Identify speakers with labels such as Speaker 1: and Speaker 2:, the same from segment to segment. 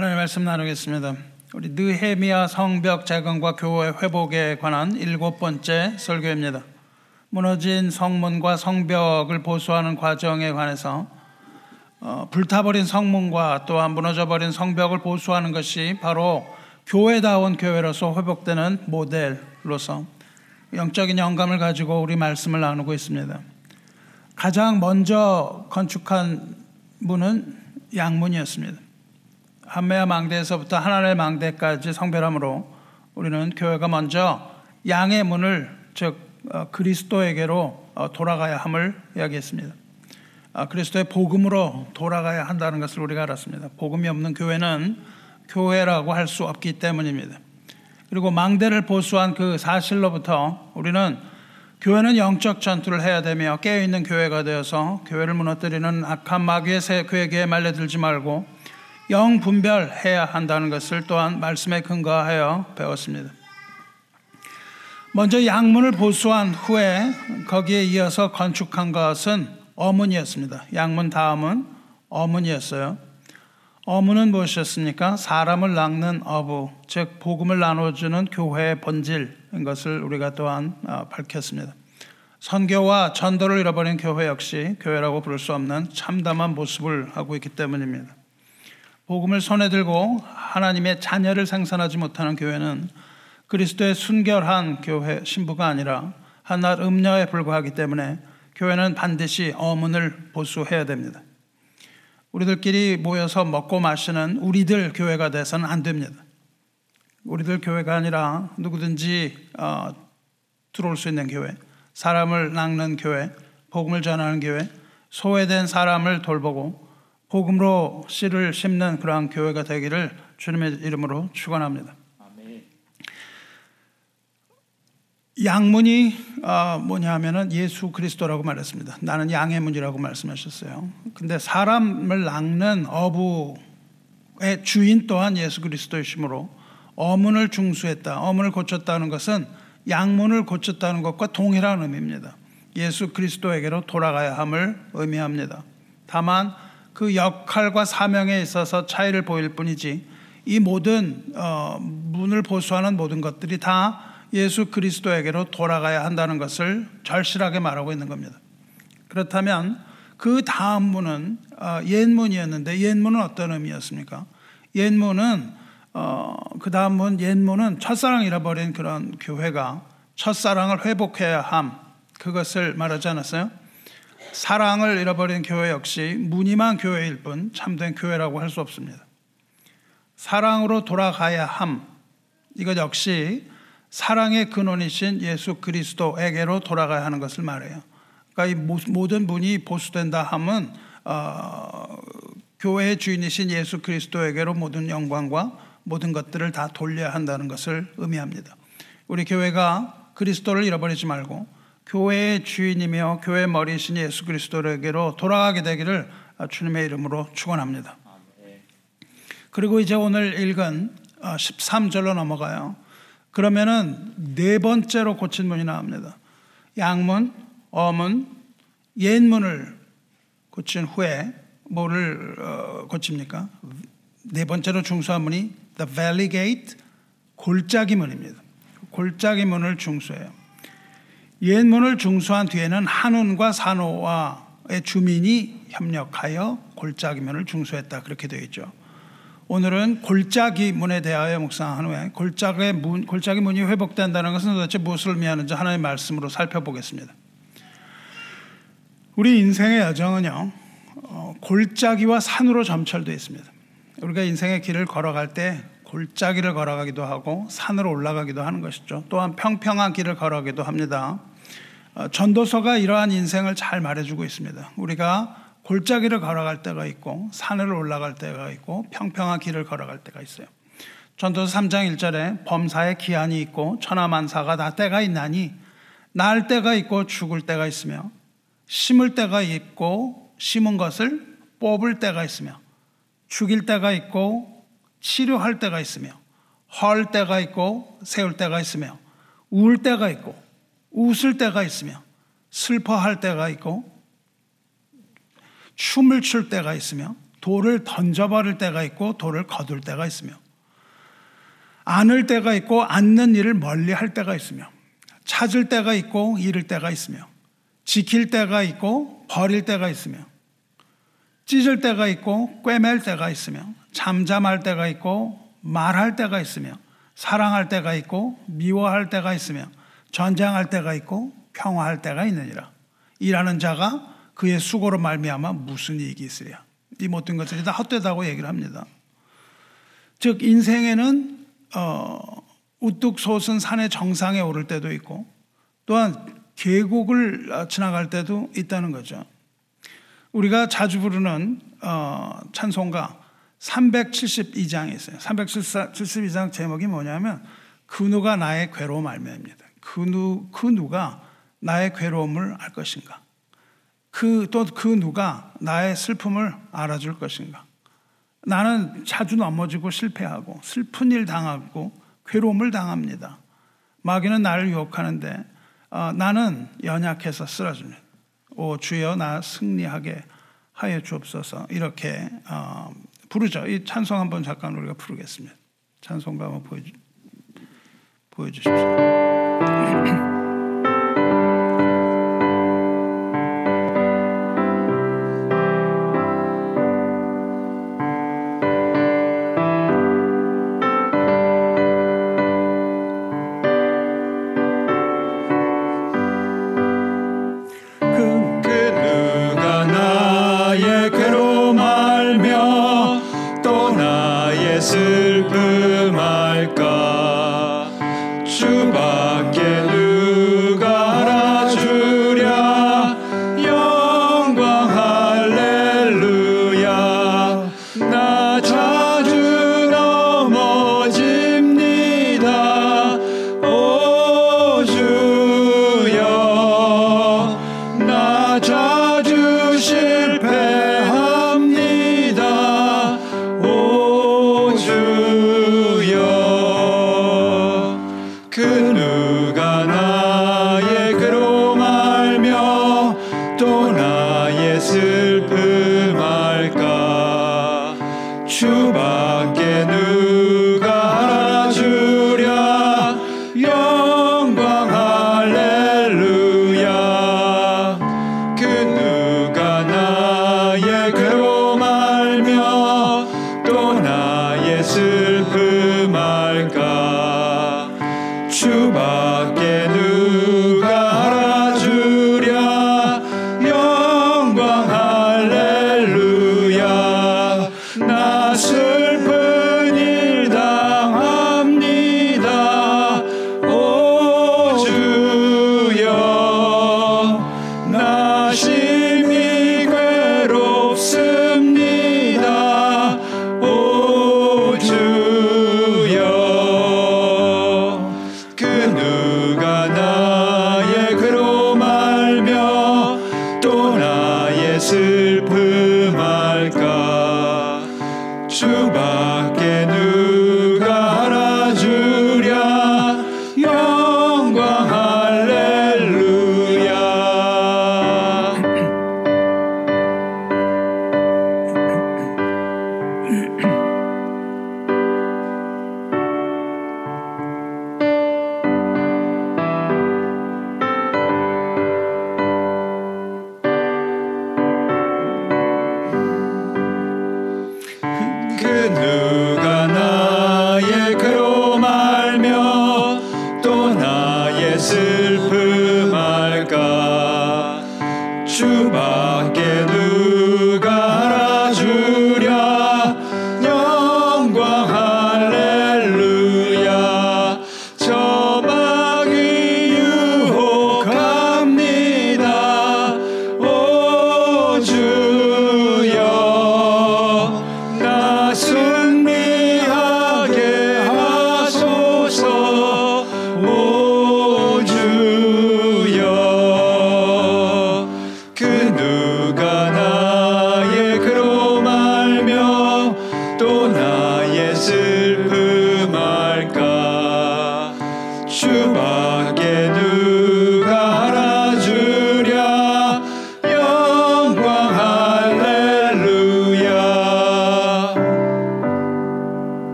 Speaker 1: 하나님 말씀 나누겠습니다. 우리 느헤미야 성벽 재건과 교회 회복에 관한 일곱 번째 설교입니다. 무너진 성문과 성벽을 보수하는 과정에 관해서 어, 불타버린 성문과 또한 무너져버린 성벽을 보수하는 것이 바로 교회다운 교회로서 회복되는 모델로서 영적인 영감을 가지고 우리 말씀을 나누고 있습니다. 가장 먼저 건축한 문은 양문이었습니다. 한메아 망대에서부터 하나님의 망대까지 성별함으로 우리는 교회가 먼저 양의 문을 즉 어, 그리스도에게로 어, 돌아가야 함을 이야기했습니다. 아, 그리스도의 복음으로 돌아가야 한다는 것을 우리가 알았습니다. 복음이 없는 교회는 교회라고 할 수 없기 때문입니다. 그리고 망대를 보수한 그 사실로부터 우리는 교회는 영적 전투를 해야 되며 깨어있는 교회가 되어서 교회를 무너뜨리는 악한 마귀의 그에게 말려들지 말고 영 분별해야 한다는 것을 또한 말씀에 근거하여 배웠습니다. 먼저 양문을 보수한 후에 거기에 이어서 건축한 것은 어문이었습니다. 양문 다음은 어문이었어요. 어문은 무엇이었습니까? 사람을 낳는 어부, 즉 복음을 나눠주는 교회의 본질인 것을 우리가 또한 어, 밝혔습니다. 선교와 전도를 잃어버린 교회 역시 교회라고 부를 수 없는 참담한 모습을 하고 있기 때문입니다. 복음을 손에 들고 하나님의 자녀를 생산하지 못하는 교회는 그리스도의 순결한 교회 신부가 아니라 한낱 음녀에 불과하기 때문에 교회는 반드시 어문을 보수해야 됩니다. 우리들끼리 모여서 먹고 마시는 우리들 교회가 돼서는 안 됩니다. 우리들 교회가 아니라 누구든지 어, 들어올 수 있는 교회, 사람을 낚는 교회, 복음을 전하는 교회, 소외된 사람을 돌보고 복음으로 씨를 심는 그러한 교회가 되기를 주님의 이름으로 축원합니다. 양문이 어, 뭐냐 하면은 예수 그리스도라고 말했습니다. 나는 양의 문이라고 말씀하셨어요. 근데 사람을 낚는 어부의 주인 또한 예수 그리스도이시므로 어문을 중수했다. 어문을 고쳤다는 것은 양문을 고쳤다는 것과 동일한 의미입니다. 예수 그리스도에게로 돌아가야 함을 의미합니다. 다만 그 역할과 사명에 있어서 차이를 보일 뿐이지 이 모든 어, 문을 보수하는 모든 것들이 다 예수 그리스도에게로 돌아가야 한다는 것을 절실하게 말하고 있는 겁니다. 그렇다면 그 다음 문은 어, 옛문이었는데 옛문은 어떤 의미였습니까? 옛문은 어, 그 다음 문 옛문은 첫사랑 잃어버린 그런 교회가 첫사랑을 회복해야 함 그것을 말하지 않았어요? 사랑을 잃어버린 교회 역시 무늬만 교회일 뿐 참된 교회라고 할 수 없습니다. 사랑으로 돌아가야 함 이것 역시 사랑의 근원이신 예수 그리스도에게로 돌아가야 하는 것을 말해요. 그러니까 이 모든 분이 보수된다 함은 어, 교회의 주인이신 예수 그리스도에게로 모든 영광과 모든 것들을 다 돌려야 한다는 것을 의미합니다. 우리 교회가 그리스도를 잃어버리지 말고 교회의 주인이며 교회 머리이신 예수 그리스도에게로 돌아가게 되기를 주님의 이름으로 축원합니다. 그리고 이제 오늘 읽은 13절로 어, 넘어가요. 그러면은 네 번째로 고친 문이 나옵니다. 양문, 어문, 옛문을 고친 후에 뭐를 어, 고칩니까? 네 번째로 중수한 문이 The Valley Gate, 골짜기 문입니다. 골짜기 문을 중수해요. 옛문을 중수한 뒤에는 한운과 산호와의 주민이 협력하여 골짜기 문을 중수했다. 그렇게 되어 있죠. 오늘은 골짜기 문에 대하여 묵상한 후에 골짜기 문, 골짜기 문이 회복된다는 것은 도대체 무엇을 의미하는지 하나의 말씀으로 살펴보겠습니다. 우리 인생의 여정은요, 어, 골짜기와 산으로 점철되어 있습니다. 우리가 인생의 길을 걸어갈 때 골짜기를 걸어가기도 하고 산으로 올라가기도 하는 것이죠. 또한 평평한 길을 걸어가기도 합니다. 어, 전도서가 이러한 인생을 잘 말해주고 있습니다. 우리가 골짜기를 걸어갈 때가 있고 산을 올라갈 때가 있고 평평한 길을 걸어갈 때가 있어요. 전도서 3장 1절에 범사의 기한이 있고 천하만사가 다 때가 있나니 날 때가 있고 죽을 때가 있으며 심을 때가 있고 심은 것을 뽑을 때가 있으며 죽일 때가 있고 치료할 때가 있으며 헐 때가 있고 세울 때가 있으며 울 때가 있고 웃을 때가 있으며 슬퍼할 때가 있고 춤을 출 때가 있으며
Speaker 2: 돌을 던져버릴 때가 있고 돌을 거둘 때가 있으며 안을 때가 있고 앉는 일을 멀리 할 때가 있으며 찾을 때가 있고 잃을 때가 있으며 지킬 때가 있고 버릴 때가 있으며 찢을 때가 있고 꿰맬 때가 있으며 잠잠할 때가 있고 말할 때가 있으며 사랑할 때가 있고 미워할 때가 있으며 전쟁할 때가 있고 평화할 때가 있느니라. 일하는 자가 그의 수고로 말미암아 무슨 이익이 있으랴. 이 모든 것들이 다 헛되다고 얘기를 합니다. 즉 인생에는 어, 우뚝 솟은 산의 정상에 오를 때도 있고 또한 계곡을 지나갈 때도 있다는 거죠. 우리가 자주 부르는 어, 찬송가 372장이 있어요. 372장 제목이 뭐냐면 그 누가 나의 괴로움 알매입니다. 그, 누, 그 누가 나의 괴로움을 알 것인가? 그, 또 그 누가 나의 슬픔을 알아줄 것인가? 나는 자주 넘어지고 실패하고 슬픈 일 당하고 괴로움을 당합니다. 마귀는 나를 유혹하는데 어, 나는 연약해서 쓰러집니다. 오 주여 나 승리하게 하여 주옵소서 이렇게 어, 부르죠. 이 찬송 한번 잠깐 우리가 부르겠습니다. 찬송가 한번 보여주, 보여주십시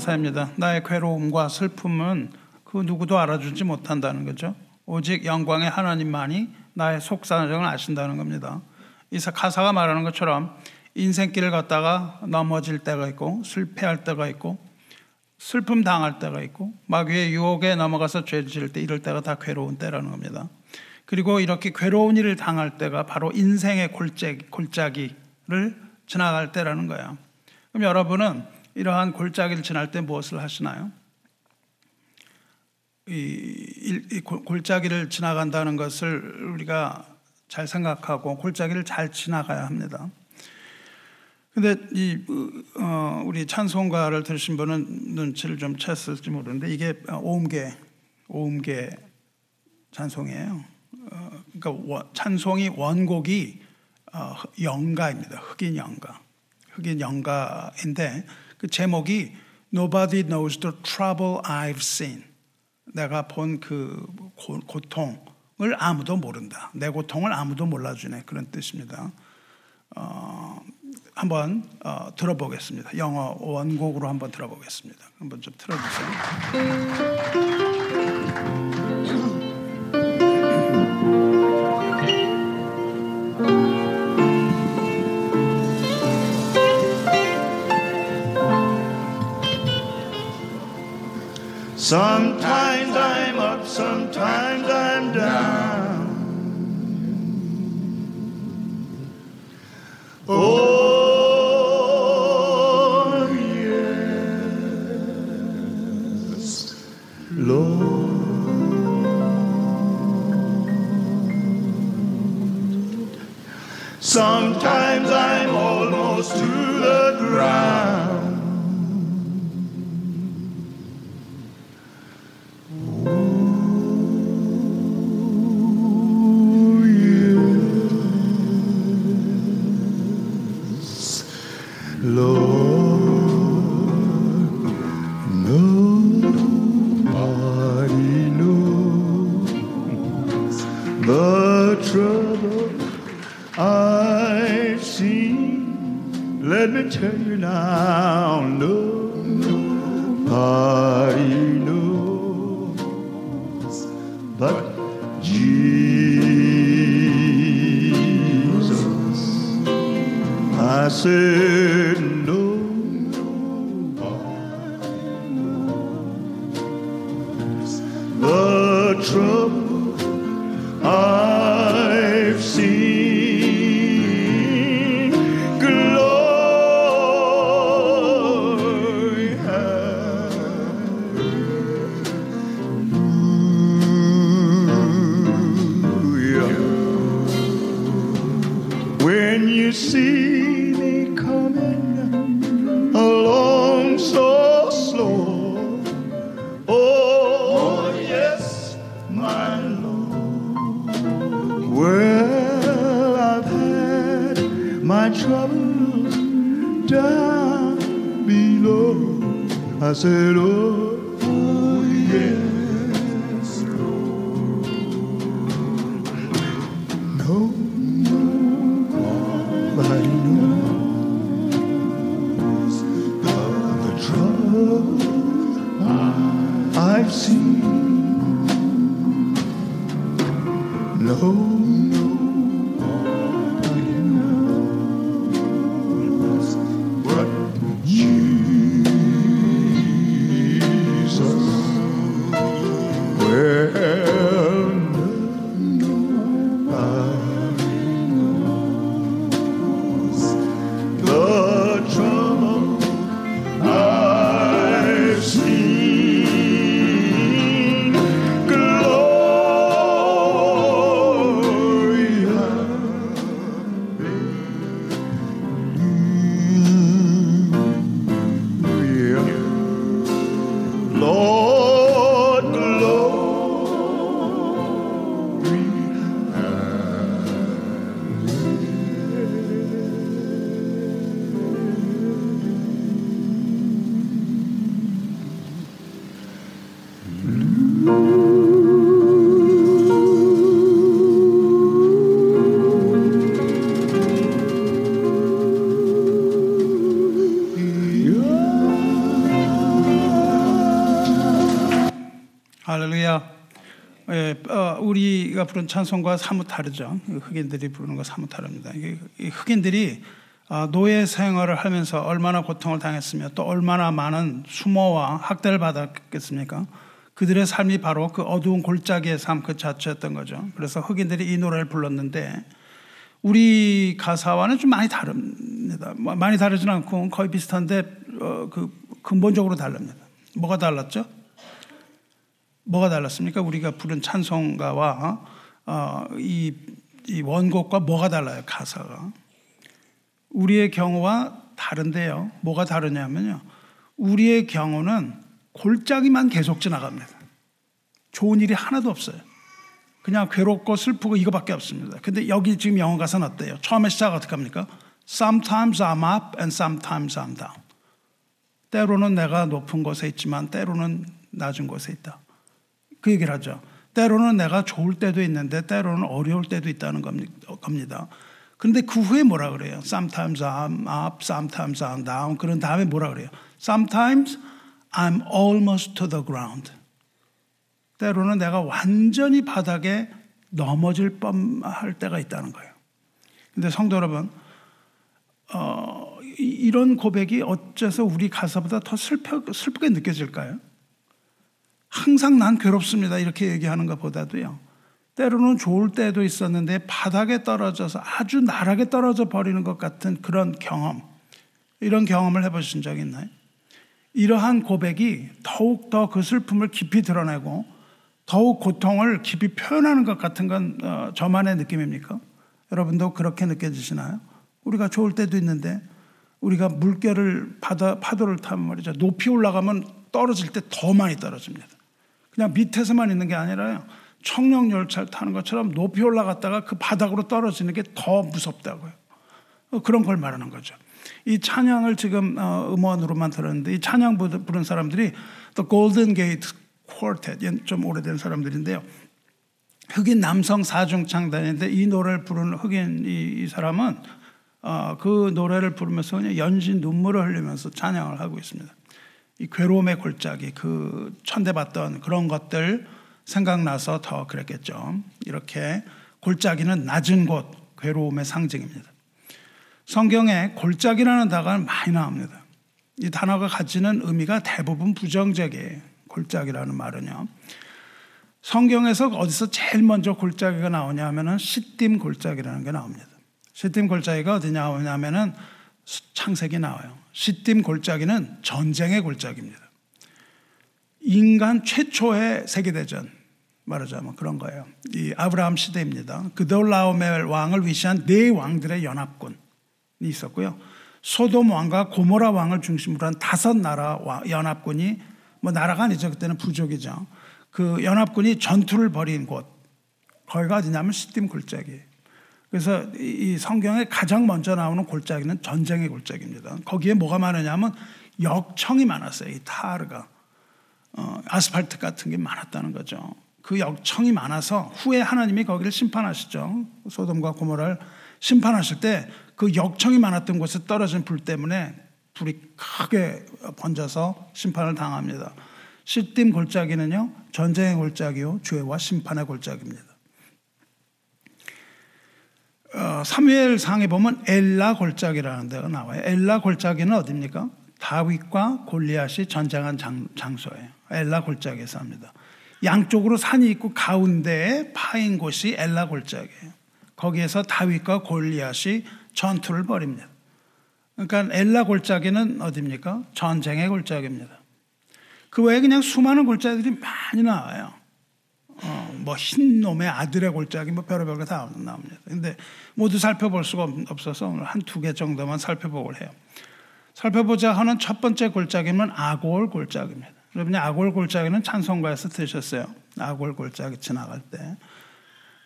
Speaker 1: 가사입니다. 나의 괴로움과 슬픔은 그 누구도 알아주지 못한다는 거죠. 오직 영광의 하나님만이 나의 속사정을 아신다는 겁니다. 이 가사가 말하는 것처럼 인생길을 걷다가 넘어질 때가 있고 실패할 때가 있고 슬픔 당할 때가 있고 마귀의 유혹에 넘어가서 죄 지을 때 이럴 때가 다 괴로운 때라는 겁니다. 그리고 이렇게 괴로운 일을 당할 때가 바로 인생의 골짜기, 골짜기를 지나갈 때라는 거예요. 그럼 여러분은 이러한 골짜기를 지날 때 무엇을 하시나요? 이, 이 골짜기를 지나간다는 것을 우리가 잘 생각하고 골짜기를 잘 지나가야 합니다. 근데 이 어, 우리 찬송가를 들으신 분은 눈치를 좀 챘을지 모르는데 이게 오음계 오음계 찬송이에요. 어, 그러니까 찬송이 원곡이 어, 영가입니다. 흑인 영가. 흑인 영가인데 그 제목이 Nobody knows the trouble I've seen. 내가 본 그 고통을 아무도 모른다. 내 고통을 아무도 몰라주네. 그런 뜻입니다. 어, 한번 어, 들어보겠습니다. 영어 원곡으로 한번 들어보겠습니다. 한번 좀 틀어주세요.
Speaker 3: Sometimes I'm up, sometimes I'm down. Oh, yes, Lord. Sometimes I'm almost to the ground.
Speaker 1: 부른 찬송과 사뭇 다르죠. 흑인들이 부르는 거 사뭇 다릅니다. 흑인들이 아, 노예 생활을 하면서 얼마나 고통을 당했으며 또 얼마나 많은 수모와 학대를 받았겠습니까? 그들의 삶이 바로 그 어두운 골짜기의 삶 그 자체였던 거죠. 그래서 흑인들이 이 노래를 불렀는데 우리 가사와는 좀 많이 다릅니다. 뭐 많이 다르지는 않고 거의 비슷한데 어, 그 근본적으로 다릅니다. 뭐가 달랐죠? 뭐가 달랐습니까? 우리가 부른 찬송가와 어, 이, 이 원곡과 뭐가 달라요? 가사가 우리의 경우와 다른데요. 뭐가 다르냐면요. 우리의 경우는 골짜기만 계속 지나갑니다. 좋은 일이 하나도 없어요. 그냥 괴롭고 슬프고 이거밖에 없습니다. 근데 여기 지금 영어 가사는 어때요? 처음에 시작 어떻게 합니까? Sometimes I'm up and sometimes I'm down. 때로는 내가 높은 곳에 있지만 때로는 낮은 곳에 있다. 그 얘기를 하죠. 때로는 내가 좋을 때도 있는데 때로는 어려울 때도 있다는 겁니다. 그런데 그 후에 뭐라 그래요? Sometimes I'm up, sometimes I'm down. 그런 다음에 뭐라 그래요? Sometimes I'm almost to the ground. 때로는 내가 완전히 바닥에 넘어질 뻔할 때가 있다는 거예요. 근데 성도 여러분, 어, 이런 고백이 어째서 우리 가사보다 더 슬퍼, 슬프게 느껴질까요? 항상 난 괴롭습니다. 이렇게 얘기하는 것보다도요. 때로는 좋을 때도 있었는데 바닥에 떨어져서 아주 나락에 떨어져 버리는 것 같은 그런 경험. 이런 경험을 해보신 적 있나요? 이러한 고백이 더욱 더 그 슬픔을 깊이 드러내고 더욱 고통을 깊이 표현하는 것 같은 건 어, 저만의 느낌입니까? 여러분도 그렇게 느껴지시나요? 우리가 좋을 때도 있는데 우리가 물결을 바다, 파도를 타면 말이죠. 높이 올라가면 떨어질 때 더 많이 떨어집니다. 그냥 밑에서만 있는 게 아니라요. 청룡 열차를 타는 것처럼 높이 올라갔다가 그 바닥으로 떨어지는 게 더 무섭다고요. 어, 그런 걸 말하는 거죠. 이 찬양을 지금 어, 음원으로만 들었는데 이 찬양 부른 사람들이 The Golden Gate Quartet 좀 오래된 사람들인데요. 흑인 남성 사중 창단인데 이 노래를 부르는 흑인 이, 이 사람은 어, 그 노래를 부르면서 그냥 연신 눈물을 흘리면서 찬양을 하고 있습니다. 이 괴로움의 골짜기 그 천대받던 그런 것들 생각나서 더 그랬겠죠. 이렇게 골짜기는 낮은 곳 괴로움의 상징입니다. 성경에 골짜기라는 단어가 많이 나옵니다. 이 단어가 가지는 의미가 대부분 부정적이에요. 골짜기라는 말은요. 성경에서 어디서 제일 먼저 골짜기가 나오냐 하면은 시딤 골짜기라는 게 나옵니다. 시딤 골짜기가 어디 나오냐면은 창세기 나와요. 시딤 골짜기는 전쟁의 골짜기입니다. 인간 최초의 세계대전 말하자면 그런 거예요. 이 아브라함 시대입니다. 그돌라오멜 왕을 위시한 네 왕들의 연합군이 있었고요. 소돔 왕과 고모라 왕을 중심으로 한 다섯 나라 연합군이 뭐 나라가 아니죠. 그때는 부족이죠. 그 연합군이 전투를 벌인 곳 거기가 어디냐면 시딤 골짜기. 그래서 이 성경에 가장 먼저 나오는 골짜기는 전쟁의 골짜기입니다. 거기에 뭐가 많으냐면 역청이 많았어요. 이 타르가 어, 아스팔트 같은 게 많았다는 거죠. 그 역청이 많아서 후에 하나님이 거기를 심판하시죠. 소돔과 고모라를 심판하실 때 그 역청이 많았던 곳에 떨어진 불 때문에 불이 크게 번져서 심판을 당합니다. 시딤 골짜기는요 전쟁의 골짜기요 죄와 심판의 골짜기입니다. 어, 사무엘 상에 보면 엘라 골짜기라는 데가 나와요. 엘라 골짜기는 어디입니까? 다윗과 골리앗이 전쟁한 장, 장소예요. 엘라 골짜기에서 합니다. 양쪽으로 산이 있고 가운데에 파인 곳이 엘라 골짜기예요. 거기에서 다윗과 골리앗이 전투를 벌입니다. 그러니까 엘라 골짜기는 어디입니까? 전쟁의 골짜기입니다. 그 외에 그냥 수많은 골짜기들이 많이 나와요. 어, 뭐 흰놈의 아들의 골짜기 뭐 별의별 거 다 나옵니다. 근데 모두 살펴볼 수가 없어서 오늘 한 두 개 정도만 살펴보고 해요. 살펴보자 하는 첫 번째 골짜기는 아골 골짜기입니다. 여러분이 아골 골짜기는 찬송가에서 들으셨어요. 아골 골짜기 지나갈 때.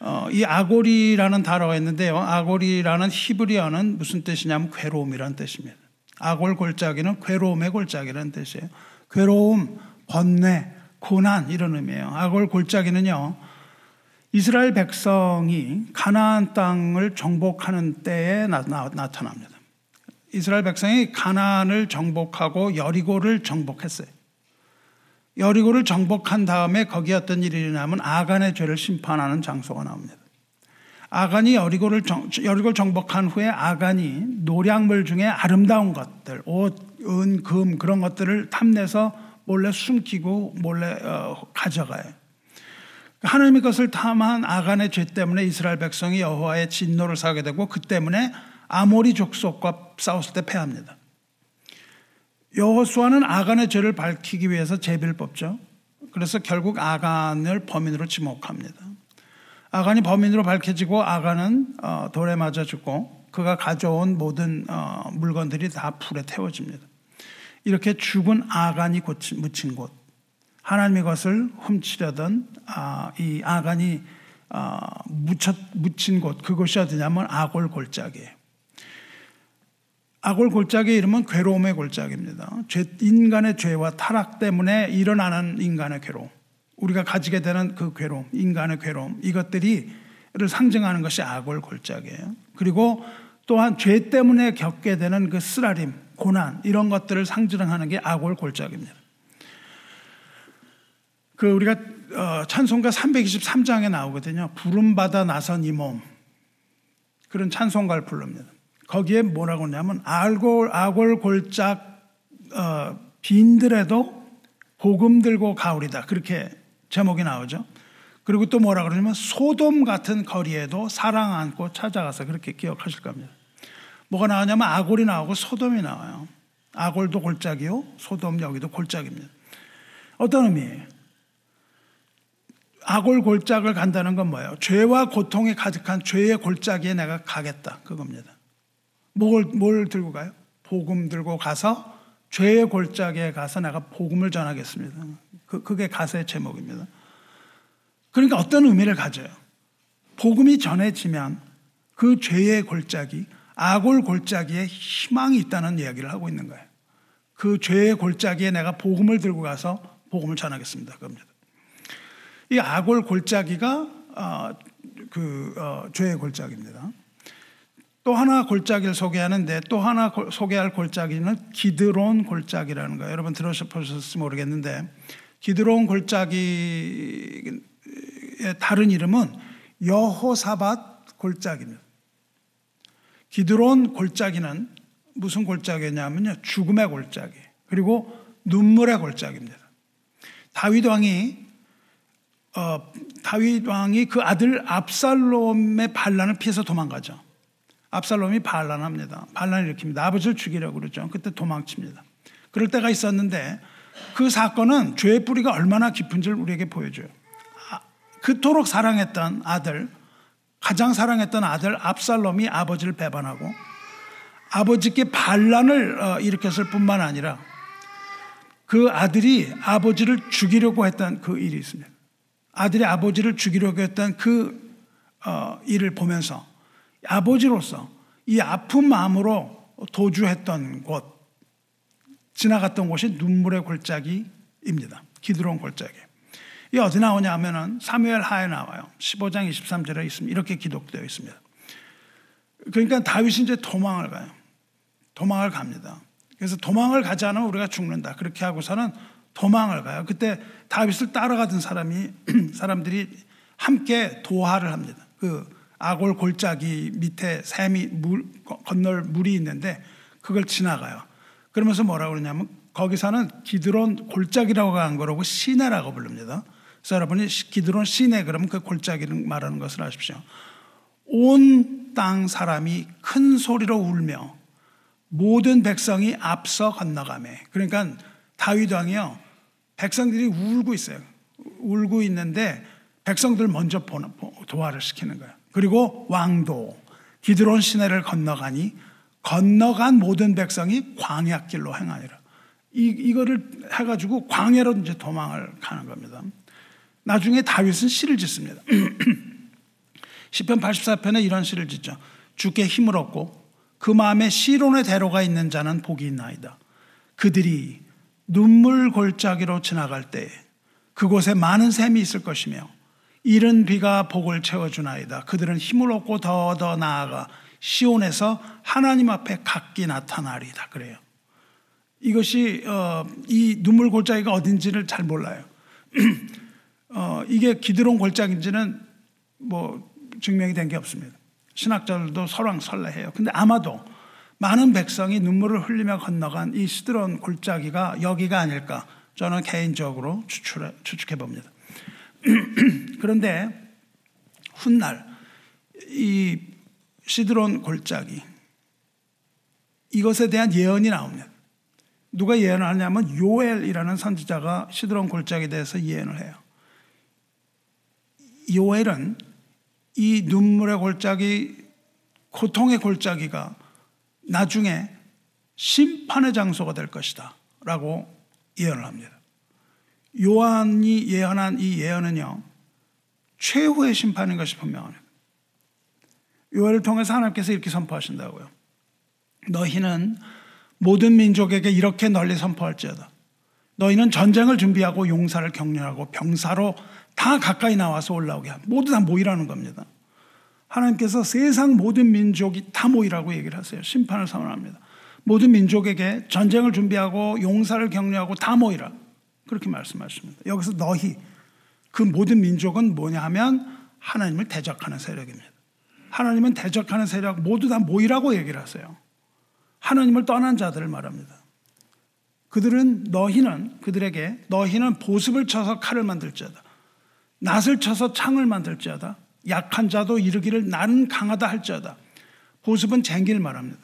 Speaker 1: 어, 이 아골이라는 단어가 있는데요. 아골이라는 히브리어는 무슨 뜻이냐면 괴로움이라는 뜻입니다. 아골 골짜기는 괴로움의 골짜기라는 뜻이에요. 괴로움, 번뇌, 고난 이런 의미예요. 아골 골짜기는요. 이스라엘 백성이 가나안 땅을 정복하는 때에 나, 나, 나 타납니다. 이스라엘 백성이 가나안을 정복하고 여리고를 정복했어요. 여리고를 정복한 다음에 거기 어떤 일이 일어나면 아간의 죄를 심판하는 장소가 나옵니다. 아간이 여리고를 정, 여리고를 정복한 후에 아간이 노량물 중에 아름다운 것들, 옷, 은, 금 그런 것들을 탐내서 몰래 숨기고 몰래 어, 가져가요. 하나님의 것을 탐한 아간의 죄 때문에 이스라엘 백성이 여호와의 진노를 사게 되고 그 때문에 아모리 족속과 싸웠을 때 패합니다. 여호수아는 아간의 죄를 밝히기 위해서 제비를 뽑죠. 그래서 결국 아간을 범인으로 지목합니다. 아간이 범인으로 밝혀지고 아간은 어, 돌에 맞아 죽고 그가 가져온 모든 어, 물건들이 다 불에 태워집니다. 이렇게 죽은 아간이 묻힌 곳, 하나님의 것을 훔치려던 아, 이 아간이 묻힌 곳, 그곳이 어디냐면 아골 골짜기예요. 악골 골짜기의 이름은 괴로움의 골짜기입니다. 죄, 인간의 죄와 타락 때문에 일어나는 인간의 괴로움. 우리가 가지게 되는 그 괴로움, 인간의 괴로움, 이것들이 를 상징하는 것이 악골 골짜기예요. 그리고 또한 죄 때문에 겪게 되는 그 쓰라림, 고난, 이런 것들을 상징하는 게 악골 골짜기입니다. 그 우리가 어, 찬송가 323장에 나오거든요. 부름받아 나선 이 몸. 그런 찬송가를 부릅니다. 거기에 뭐라고 하냐면 알골 아골 골짝 어, 빈들에도 복음 들고 가오리다 그렇게 제목이 나오죠. 그리고 또 뭐라 그러냐면 소돔 같은 거리에도 사랑 안고 찾아가서 그렇게 기억하실 겁니다. 뭐가 나오냐면 아골이 나오고 소돔이 나와요. 아골도 골짜기요, 소돔 여기도 골짜기입니다. 어떤 의미예요? 아골 골짝을 간다는 건 뭐예요? 죄와 고통이 가득한 죄의 골짜기에 내가 가겠다. 그겁니다. 뭘, 뭘 들고 가요? 복음 들고 가서 죄의 골짜기에 가서 내가 복음을 전하겠습니다. 그, 그게 가사의 제목입니다. 그러니까 어떤 의미를 가져요? 복음이 전해지면 그 죄의 골짜기, 악골 골짜기에 희망이 있다는 이야기를 하고 있는 거예요. 그 죄의 골짜기에 내가 복음을 들고 가서 복음을 전하겠습니다. 그겁니다. 이 악골 골짜기가 어, 그 어, 죄의 골짜기입니다. 또 하나 골짜기를 소개하는데 또 하나 소개할 골짜기는 기드론 골짜기라는 거예요. 여러분 들어보셨을지 모르겠는데 기드론 골짜기의 다른 이름은 여호사밧 골짜기입니다. 기드론 골짜기는 무슨 골짜기냐면요. 죽음의 골짜기. 그리고 눈물의 골짜기입니다. 다윗 왕이 어, 다윗 왕이 그 아들 압살롬의 반란을 피해서 도망가죠. 압살롬이 반란합니다. 반란을 일으킵니다. 아버지를 죽이려고 그러죠. 그때 도망칩니다. 그럴 때가 있었는데 그 사건은 죄의 뿌리가 얼마나 깊은지를 우리에게 보여줘요. 아, 그토록 사랑했던 아들, 가장 사랑했던 아들 압살롬이 아버지를 배반하고 아버지께 반란을 어, 일으켰을 뿐만 아니라 그 아들이 아버지를 죽이려고 했던 그 일이 있습니다. 아들이 아버지를 죽이려고 했던 그 어, 일을 보면서 아버지로서 이 아픈 마음으로 도주했던 곳, 지나갔던 곳이 눈물의 골짜기입니다. 기드론 골짜기. 이 어디 나오냐 하면은 사무엘 하에 나와요. 15장 23절에 있습니다. 이렇게 기록되어 있습니다. 그러니까 다윗이 이제 도망을 가요. 도망을 갑니다. 그래서 도망을 가지 않으면 우리가 죽는다. 그렇게 하고서는 도망을 가요. 그때 다윗을 따라가던 사람이 사람들이 함께 도하를 합니다. 그 아골 골짜기 밑에 샘이 물, 건널 물이 있는데 그걸 지나가요. 그러면서 뭐라고 그러냐면 거기서는 기드론 골짜기라고 한 거라고 시내라고 부릅니다. 그래서 여러분이 기드론 시내 그러면 그 골짜기를 말하는 것을 아십시오. 온 땅 사람이 큰 소리로 울며 모든 백성이 앞서 건너가매. 그러니까 다윗 왕이요. 백성들이 울고 있어요. 울고 있는데 백성들 먼저 도와를 시키는 거예요. 그리고 왕도 기드론 시내를 건너가니 건너간 모든 백성이 광야길로 행하니라. 이, 이거를 해가지고 광야로 이제 도망을 가는 겁니다. 나중에 다윗은 시를 짓습니다. 시편 84편에 이런 시를 짓죠. 주께 힘을 얻고 그 마음에 시론의 대로가 있는 자는 복이 있나이다. 그들이 눈물 골짜기로 지나갈 때 그곳에 많은 샘이 있을 것이며 이른 비가 복을 채워주나이다. 그들은 힘을 얻고 더더 나아가 시온에서 하나님 앞에 각기 나타나리다. 그래요. 이것이 어, 이 눈물 골짜기가 어딘지를 잘 몰라요. 어, 이게 기드론 골짜기인지는 뭐 증명이 된 게 없습니다. 신학자들도 설왕설래해요. 근데 아마도 많은 백성이 눈물을 흘리며 건너간 이 시드론 골짜기가 여기가 아닐까 저는 개인적으로 추측해 봅니다. 그런데 훗날 이 시드론 골짜기 이것에 대한 예언이 나옵니다. 누가 예언을 하냐면 요엘이라는 선지자가 시드론 골짜기에 대해서 예언을 해요. 요엘은 이 눈물의 골짜기, 고통의 골짜기가 나중에 심판의 장소가 될 것이다. 라고 예언을 합니다. 요한이 예언한 이 예언은요, 최후의 심판인 것이 분명합니다. 요엘을 통해서 하나님께서 이렇게 선포하신다고요. 너희는 모든 민족에게 이렇게 널리 선포할지어다. 너희는 전쟁을 준비하고 용사를 격려하고 병사로 다 가까이 나와서 올라오게 합니다. 모두 다 모이라는 겁니다. 하나님께서 세상 모든 민족이 다 모이라고 얘기를 하세요. 심판을 선언합니다. 모든 민족에게 전쟁을 준비하고 용사를 격려하고 다 모이라. 그렇게 말씀하십니다. 여기서 너희, 그 모든 민족은 뭐냐 하면 하나님을 대적하는 세력입니다. 하나님은 대적하는 세력 모두 다 모이라고 얘기를 하세요. 하나님을 떠난 자들을 말합니다. 그들은 너희는 그들에게 너희는 보습을 쳐서 칼을 만들지어다. 낫을 쳐서 창을 만들지어다. 약한 자도 이르기를 나는 강하다 할지어다. 보습은 쟁기를 말합니다.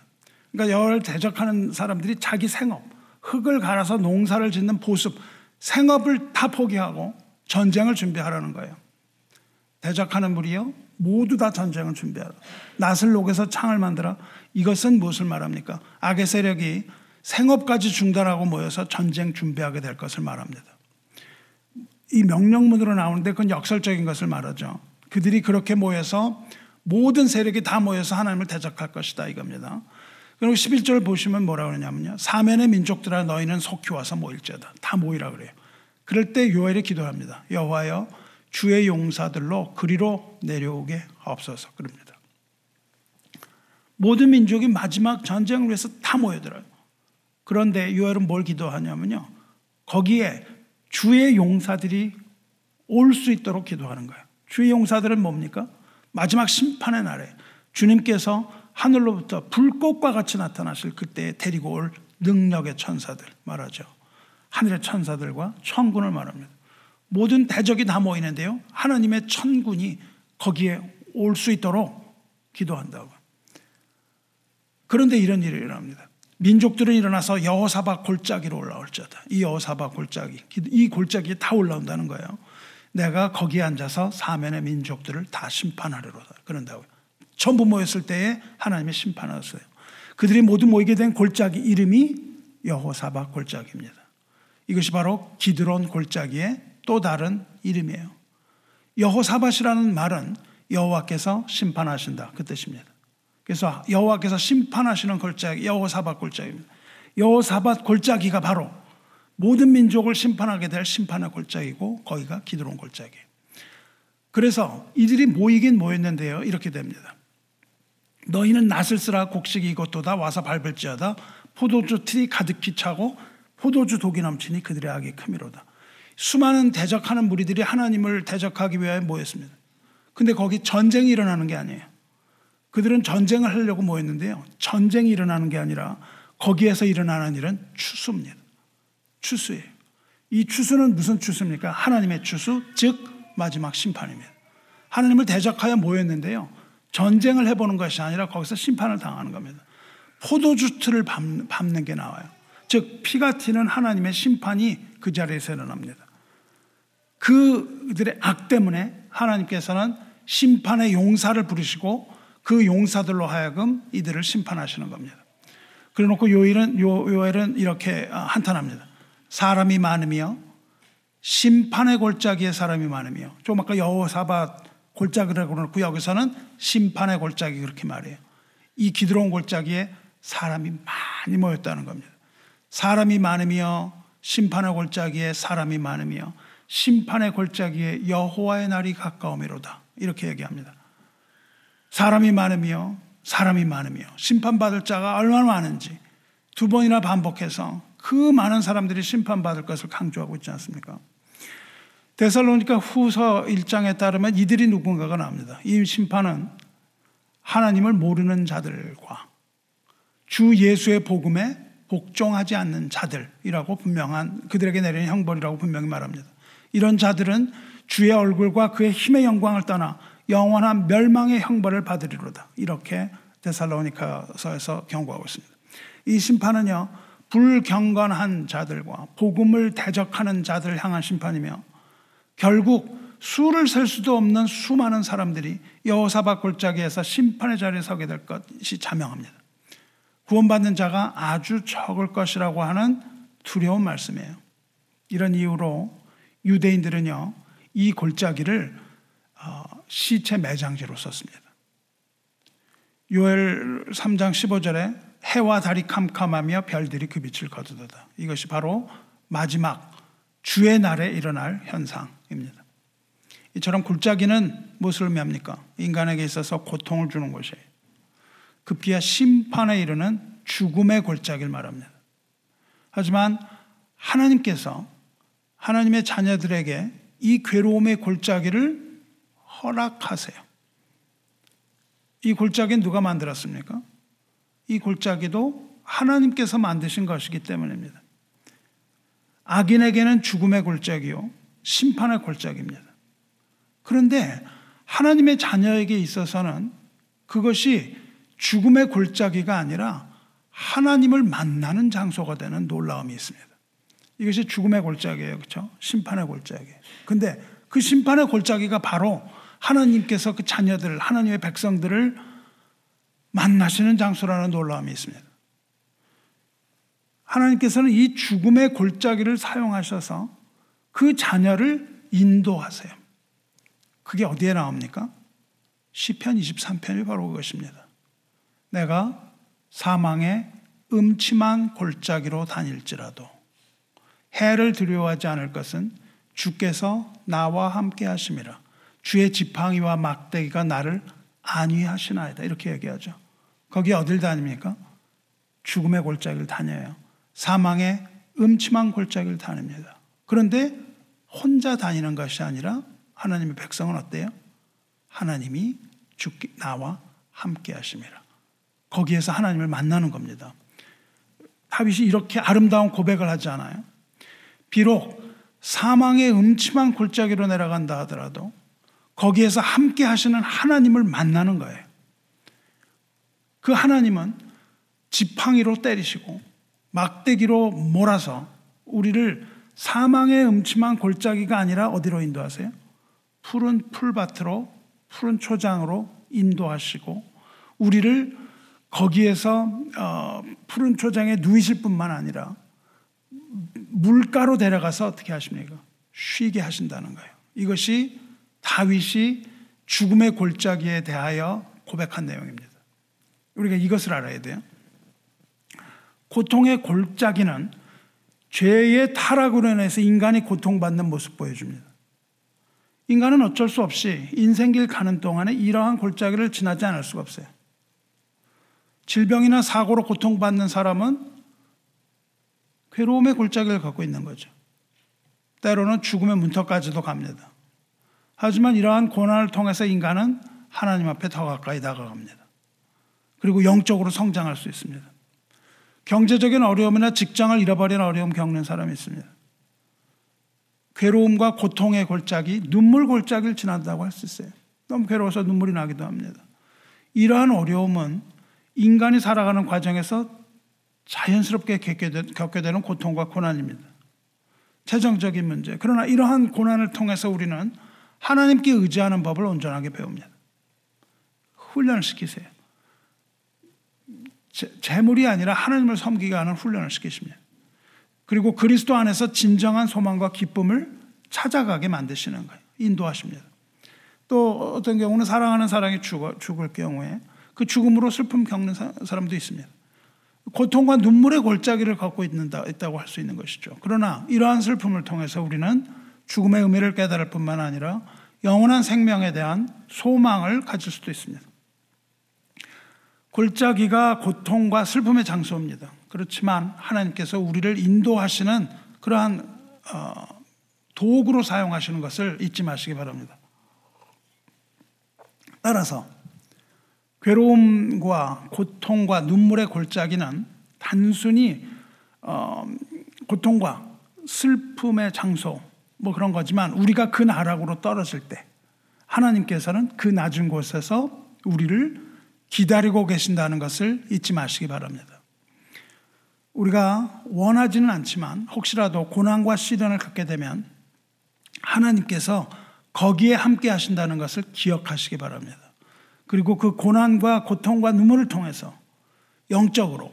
Speaker 1: 그러니까 여를 대적하는 사람들이 자기 생업, 흙을 갈아서 농사를 짓는 보습, 생업을 다 포기하고 전쟁을 준비하라는 거예요. 대적하는 무리요 모두 다 전쟁을 준비하라. 낫을 녹여서 창을 만들어 이것은 무엇을 말합니까? 악의 세력이 생업까지 중단하고 모여서 전쟁 준비하게 될 것을 말합니다. 이 명령문으로 나오는데 그건 역설적인 것을 말하죠. 그들이 그렇게 모여서 모든 세력이 다 모여서 하나님을 대적할 것이다 이겁니다. 그리고 11절 보시면 뭐라 그러냐면요. 사면의 민족들아 너희는 속히 와서 모일지어다. 다 모이라 그래요. 그럴 때 요엘이 기도합니다. 여호와여 주의 용사들로 그리로 내려오게 없어서 그럽니다. 모든 민족이 마지막 전쟁을 위해서 다 모여들어요. 그런데 요엘은 뭘 기도하냐면요. 거기에 주의 용사들이 올 수 있도록 기도하는 거예요. 주의 용사들은 뭡니까? 마지막 심판의 날에 주님께서 하늘로부터 불꽃과 같이 나타나실 그때 데리고 올 능력의 천사들 말하죠. 하늘의 천사들과 천군을 말합니다. 모든 대적이 다 모이는데요. 하나님의 천군이 거기에 올 수 있도록 기도한다고. 그런데 이런 일이 일어납니다. 민족들은 일어나서 여호사박 골짜기로 올라올지어다. 이 여호사박 골짜기, 이 골짜기에 다 올라온다는 거예요. 내가 거기에 앉아서 사면의 민족들을 다 심판하리로다. 그런다고요. 전부 모였을 때에 하나님의 심판하셨어요. 그들이 모두 모이게 된 골짜기 이름이 여호사박 골짜기입니다. 이것이 바로 기드론 골짜기의 또 다른 이름이에요. 여호사밧이라는 말은 여호와께서 심판하신다 그 뜻입니다. 그래서 여호와께서 심판하시는 골짜기 여호사밧 골짜기입니다. 여호사밧 골짜기가 바로 모든 민족을 심판하게 될 심판의 골짜기고 거기가 기드론 골짜기예요. 그래서 이들이 모이긴 모였는데요. 이렇게 됩니다. 너희는 낫을 쓰라 곡식이 이것도다 와서 밟을지어다 포도주 틀이 가득히 차고 포도주 독이 넘치니 그들의 악이 크미로다. 수많은 대적하는 무리들이 하나님을 대적하기 위해 모였습니다. 근데 거기 전쟁이 일어나는 게 아니에요. 그들은 전쟁을 하려고 모였는데요. 전쟁이 일어나는 게 아니라 거기에서 일어나는 일은 추수입니다. 추수예요. 이 추수는 무슨 추수입니까? 하나님의 추수, 즉 마지막 심판입니다. 하나님을 대적하여 모였는데요. 전쟁을 해보는 것이 아니라 거기서 심판을 당하는 겁니다. 포도주 틀을 밟는 게 나와요. 즉 피가 튀는 하나님의 심판이 그 자리에서 일어납니다. 그들의 악 때문에 하나님께서는 심판의 용사를 부르시고 그 용사들로 하여금 이들을 심판하시는 겁니다. 그래놓고 요일은 요, 요엘은 이렇게 한탄합니다. 사람이 많으며 심판의 골짜기에 사람이 많으며 좀 아까 여호사밧 골짜기라고 그러고 여기서는 심판의 골짜기 그렇게 말해요. 이 기드론 골짜기에 사람이 많이 모였다는 겁니다. 사람이 많으며 심판의 골짜기에 사람이 많으며 심판의 골짜기에 여호와의 날이 가까움이로다. 이렇게 얘기합니다. 사람이 많으며 사람이 많으며 심판받을 자가 얼마나 많은지 두 번이나 반복해서 그 많은 사람들이 심판받을 것을 강조하고 있지 않습니까? 데살로니가 후서 1장에 따르면 이들이 누군가가 나옵니다. 이 심판은 하나님을 모르는 자들과 주 예수의 복음에 복종하지 않는 자들이라고 분명한 그들에게 내리는 형벌이라고 분명히 말합니다. 이런 자들은 주의 얼굴과 그의 힘의 영광을 떠나 영원한 멸망의 형벌을 받으리로다. 이렇게 데살로니카서에서 경고하고 있습니다. 이 심판은요, 불경건한 자들과 복음을 대적하는 자들을 향한 심판이며 결국 수를 셀 수도 없는 수많은 사람들이 여호사박 골짜기에서 심판의 자리에 서게 될 것이 자명합니다. 구원받는 자가 아주 적을 것이라고 하는 두려운 말씀이에요. 이런 이유로 유대인들은요, 이 골짜기를 어, 시체 매장지로 썼습니다. 요엘 3장 15절에 해와 달이 캄캄하며 별들이 그 빛을 거두다. 이것이 바로 마지막 주의 날에 일어날 현상입니다. 이처럼 골짜기는 무엇을 의미합니까? 인간에게 있어서 고통을 주는 것이에요. 급기야 심판에 이르는 죽음의 골짜기를 말합니다. 하지만 하나님께서 하나님의 자녀들에게 이 괴로움의 골짜기를 허락하세요. 이 골짜기는 누가 만들었습니까? 이 골짜기도 하나님께서 만드신 것이기 때문입니다. 악인에게는 죽음의 골짜기요, 심판의 골짜기입니다. 그런데 하나님의 자녀에게 있어서는 그것이 죽음의 골짜기가 아니라 하나님을 만나는 장소가 되는 놀라움이 있습니다. 이것이 죽음의 골짜기예요. 그렇죠? 심판의 골짜기. 근데 그 심판의 골짜기가 바로 하나님께서 그 자녀들, 하나님의 백성들을 만나시는 장소라는 놀라움이 있습니다. 하나님께서는 이 죽음의 골짜기를 사용하셔서 그 자녀를 인도하세요. 그게 어디에 나옵니까? 시편 23편이 바로 그것입니다. 내가 사망의 음침한 골짜기로 다닐지라도 해를 두려워하지 않을 것은 주께서 나와 함께 하심이라. 주의 지팡이와 막대기가 나를 안위하시나이다. 이렇게 얘기하죠. 거기 어딜 다닙니까? 죽음의 골짜기를 다녀요. 사망의 음침한 골짜기를 다닙니다. 그런데 혼자 다니는 것이 아니라 하나님의 백성은 어때요? 하나님이 죽기, 나와 함께 하심이라. 거기에서 하나님을 만나는 겁니다. 다윗이 이렇게 아름다운 고백을 하지 않아요? 비록 사망의 음침한 골짜기로 내려간다 하더라도 거기에서 함께 하시는 하나님을 만나는 거예요. 그 하나님은 지팡이로 때리시고 막대기로 몰아서 우리를 사망의 음침한 골짜기가 아니라 어디로 인도하세요? 푸른 풀밭으로 푸른 초장으로 인도하시고 우리를 거기에서 어, 푸른 초장에 누이실 뿐만 아니라 물가로 데려가서 어떻게 하십니까? 쉬게 하신다는 거예요. 이것이 다윗이 죽음의 골짜기에 대하여 고백한 내용입니다. 우리가 이것을 알아야 돼요. 고통의 골짜기는 죄의 타락으로 인해서 인간이 고통받는 모습 보여줍니다. 인간은 어쩔 수 없이 인생길 가는 동안에 이러한 골짜기를 지나지 않을 수가 없어요. 질병이나 사고로 고통받는 사람은 괴로움의 골짜기를 갖고 있는 거죠. 때로는 죽음의 문턱까지도 갑니다. 하지만 이러한 고난을 통해서 인간은 하나님 앞에 더 가까이 다가갑니다. 그리고 영적으로 성장할 수 있습니다. 경제적인 어려움이나 직장을 잃어버린 어려움 겪는 사람이 있습니다. 괴로움과 고통의 골짜기, 눈물 골짜기를 지난다고 할 수 있어요. 너무 괴로워서 눈물이 나기도 합니다. 이러한 어려움은 인간이 살아가는 과정에서 자연스럽게 겪게 되는 고통과 고난입니다. 재정적인 문제. 그러나 이러한 고난을 통해서 우리는 하나님께 의지하는 법을 온전하게 배웁니다. 훈련을 시키세요. 재물이 아니라 하나님을 섬기게 하는 훈련을 시키십니다. 그리고 그리스도 안에서 진정한 소망과 기쁨을 찾아가게 만드시는 거예요. 인도하십니다. 또 어떤 경우는 사랑하는 사랑이 죽어, 죽을 경우에 그 죽음으로 슬픔 겪는 사 람도 있습니다. 고통과 눈물의 골짜기를 갖고 있는다, 있다고 할 수 있는 것이죠. 그러나 이러한 슬픔을 통해서 우리는 죽음의 의미를 깨달을 뿐만 아니라 영원한 생명에 대한 소망을 가질 수도 있습니다. 골짜기가 고통과 슬픔의 장소입니다. 그렇지만 하나님께서 우리를 인도하시는 그러한 어, 도구로 사용하시는 것을 잊지 마시기 바랍니다. 따라서 괴로움과 고통과 눈물의 골짜기는 단순히 어, 고통과 슬픔의 장소 뭐 그런 거지만 우리가 그 나락으로 떨어질 때 하나님께서는 그 낮은 곳에서 우리를 기다리고 계신다는 것을 잊지 마시기 바랍니다. 우리가 원하지는 않지만 혹시라도 고난과 시련을 갖게 되면 하나님께서 거기에 함께 하신다는 것을 기억하시기 바랍니다. 그리고 그 고난과 고통과 눈물을 통해서 영적으로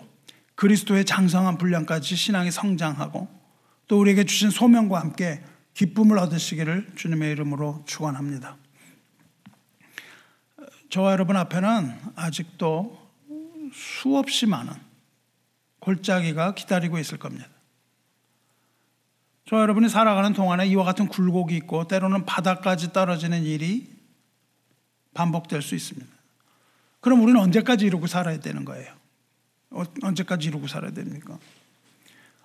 Speaker 1: 그리스도의 장성한 분량까지 신앙이 성장하고 또 우리에게 주신 소명과 함께 기쁨을 얻으시기를 주님의 이름으로 축원합니다. 저와 여러분 앞에는 아직도 수없이 많은 골짜기가 기다리고 있을 겁니다. 저와 여러분이 살아가는 동안에 이와 같은 굴곡이 있고 때로는 바닥까지 떨어지는 일이 반복될 수 있습니다. 그럼 우리는 언제까지 이러고 살아야 되는 거예요? 어, 언제까지 이러고 살아야 됩니까?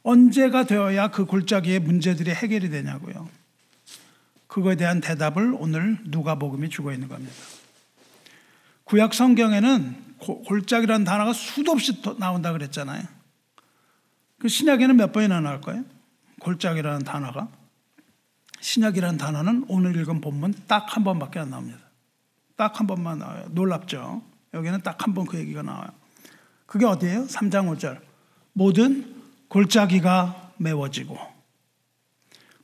Speaker 1: 언제가 되어야 그 골짜기의 문제들이 해결이 되냐고요. 그거에 대한 대답을 오늘 누가복음이 주고 있는 겁니다. 구약 성경에는 골짜기라는 단어가 수도 없이 나온다 그랬잖아요. 그 신약에는 몇 번이나 나올까요? 골짜기라는 단어가. 신약이라는 단어는 오늘 읽은 본문 딱 한 번밖에 안 나옵니다. 딱 한 번만 나와요. 놀랍죠? 여기는 딱 한 번 그 얘기가 나와요. 그게 어디예요? 3장 5절. 모든 골짜기가 메워지고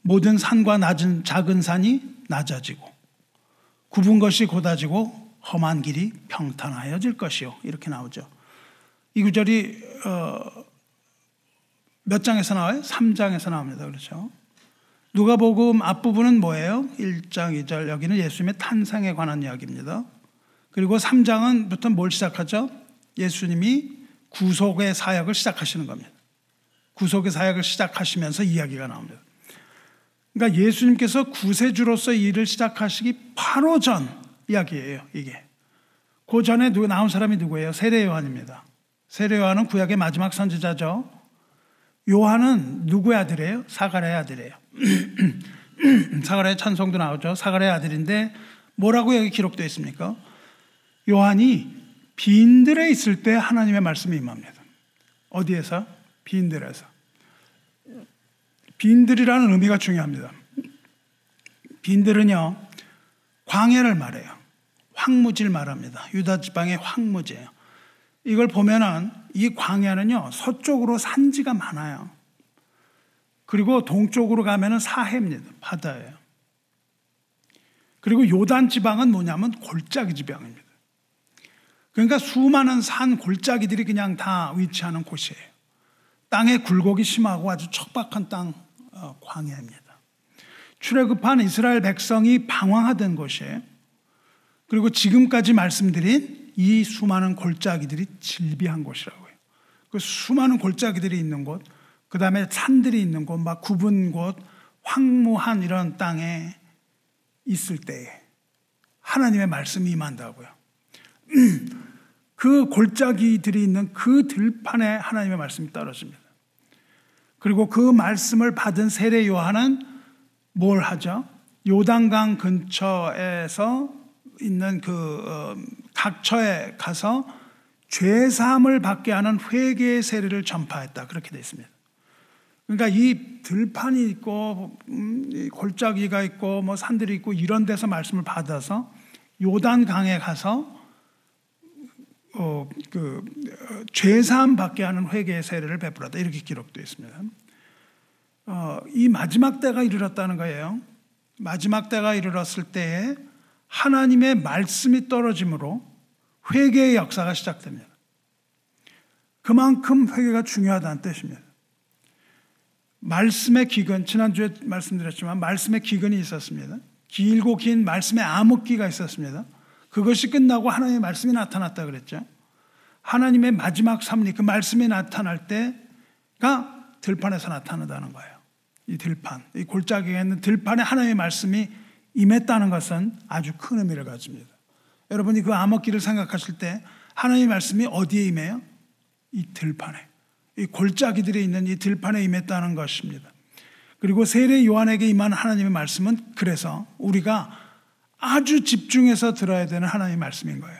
Speaker 1: 모든 산과 낮은 작은 산이 낮아지고 굽은 것이 곧아지고 험한 길이 평탄하여질 것이요. 이렇게 나오죠. 이 구절이 어, 몇 장에서 나와요? 3장에서 나옵니다. 그렇죠? 누가복음 앞부분은 뭐예요? 1장 2절 여기는 예수님의 탄생에 관한 이야기입니다. 그리고 3장은부터 뭘 시작하죠? 예수님이 구속의 사역을 시작하시는 겁니다. 구속의 사역을 시작하시면서 이야기가 나옵니다. 그러니까 예수님께서 구세주로서 일을 시작하시기 바로 전 이야기예요, 이게. 그 전에 누구 나온 사람이 누구예요? 세례 요한입니다. 세례 요한은 구약의 마지막 선지자죠. 요한은 누구의 아들이에요? 사가랴의 아들이에요. 사가랴의 찬송도 나오죠. 사가랴의 아들인데 뭐라고 여기 기록되어 있습니까? 요한이 빈들에 있을 때 하나님의 말씀이 임합니다. 어디에서? 빈들에서. 빈들이라는 의미가 중요합니다. 빈들은요, 광야를 말해요. 황무지를 말합니다. 유다 지방의 황무지예요. 이걸 보면은 이 광야는요, 서쪽으로 산지가 많아요. 그리고 동쪽으로 가면은 사해입니다. 바다예요. 그리고 요단 지방은 뭐냐면 골짜기 지방입니다. 그러니까 수많은 산 골짜기들이 그냥 다 위치하는 곳이에요. 땅의 굴곡이 심하고 아주 척박한 땅 어, 광야입니다. 출애굽한 이스라엘 백성이 방황하던 곳이에요. 그리고 지금까지 말씀드린 이 수많은 골짜기들이 질비한 곳이라고요. 그 수많은 골짜기들이 있는 곳, 그 다음에 산들이 있는 곳, 막 굽은 곳, 황무한 이런 땅에 있을 때에 하나님의 말씀이 임한다고요. 그 골짜기들이 있는 그 들판에 하나님의 말씀이 떨어집니다. 그리고 그 말씀을 받은 세례 요한은 뭘 하죠? 요단강 근처에서 있는 그 어, 각처에 가서 죄 사함을 받게 하는 회개의 세례를 전파했다. 그렇게 되어 있습니다. 그러니까 이 들판이 있고 음, 골짜기가 있고 뭐 산들이 있고 이런 데서 말씀을 받아서 요단 강에 가서 어, 그 어, 죄사함 받게 하는 회개의 세례를 베풀었다 이렇게 기록되어 있습니다. 어, 이 마지막 때가 이르렀다는 거예요. 마지막 때가 이르렀을 때에 하나님의 말씀이 떨어짐으로 회개의 역사가 시작됩니다. 그만큼 회개가 중요하다는 뜻입니다. 말씀의 기근, 지난주에 말씀드렸지만 말씀의 기근이 있었습니다. 길고 긴 말씀의 암흑기가 있었습니다. 그것이 끝나고 하나님의 말씀이 나타났다 그랬죠. 하나님의 마지막 섭리, 그 말씀이 나타날 때가 들판에서 나타난다는 거예요. 이 들판, 이 골짜기에 있는 들판에 하나님의 말씀이 임했다는 것은 아주 큰 의미를 가집니다. 여러분이 그 암흑기를 생각하실 때 하나님의 말씀이 어디에 임해요? 이 들판에. 이 골짜기들에 있는 이 들판에 임했다는 것입니다. 그리고 세례 요한에게 임한 하나님의 말씀은 그래서 우리가 아주 집중해서 들어야 되는 하나님의 말씀인 거예요.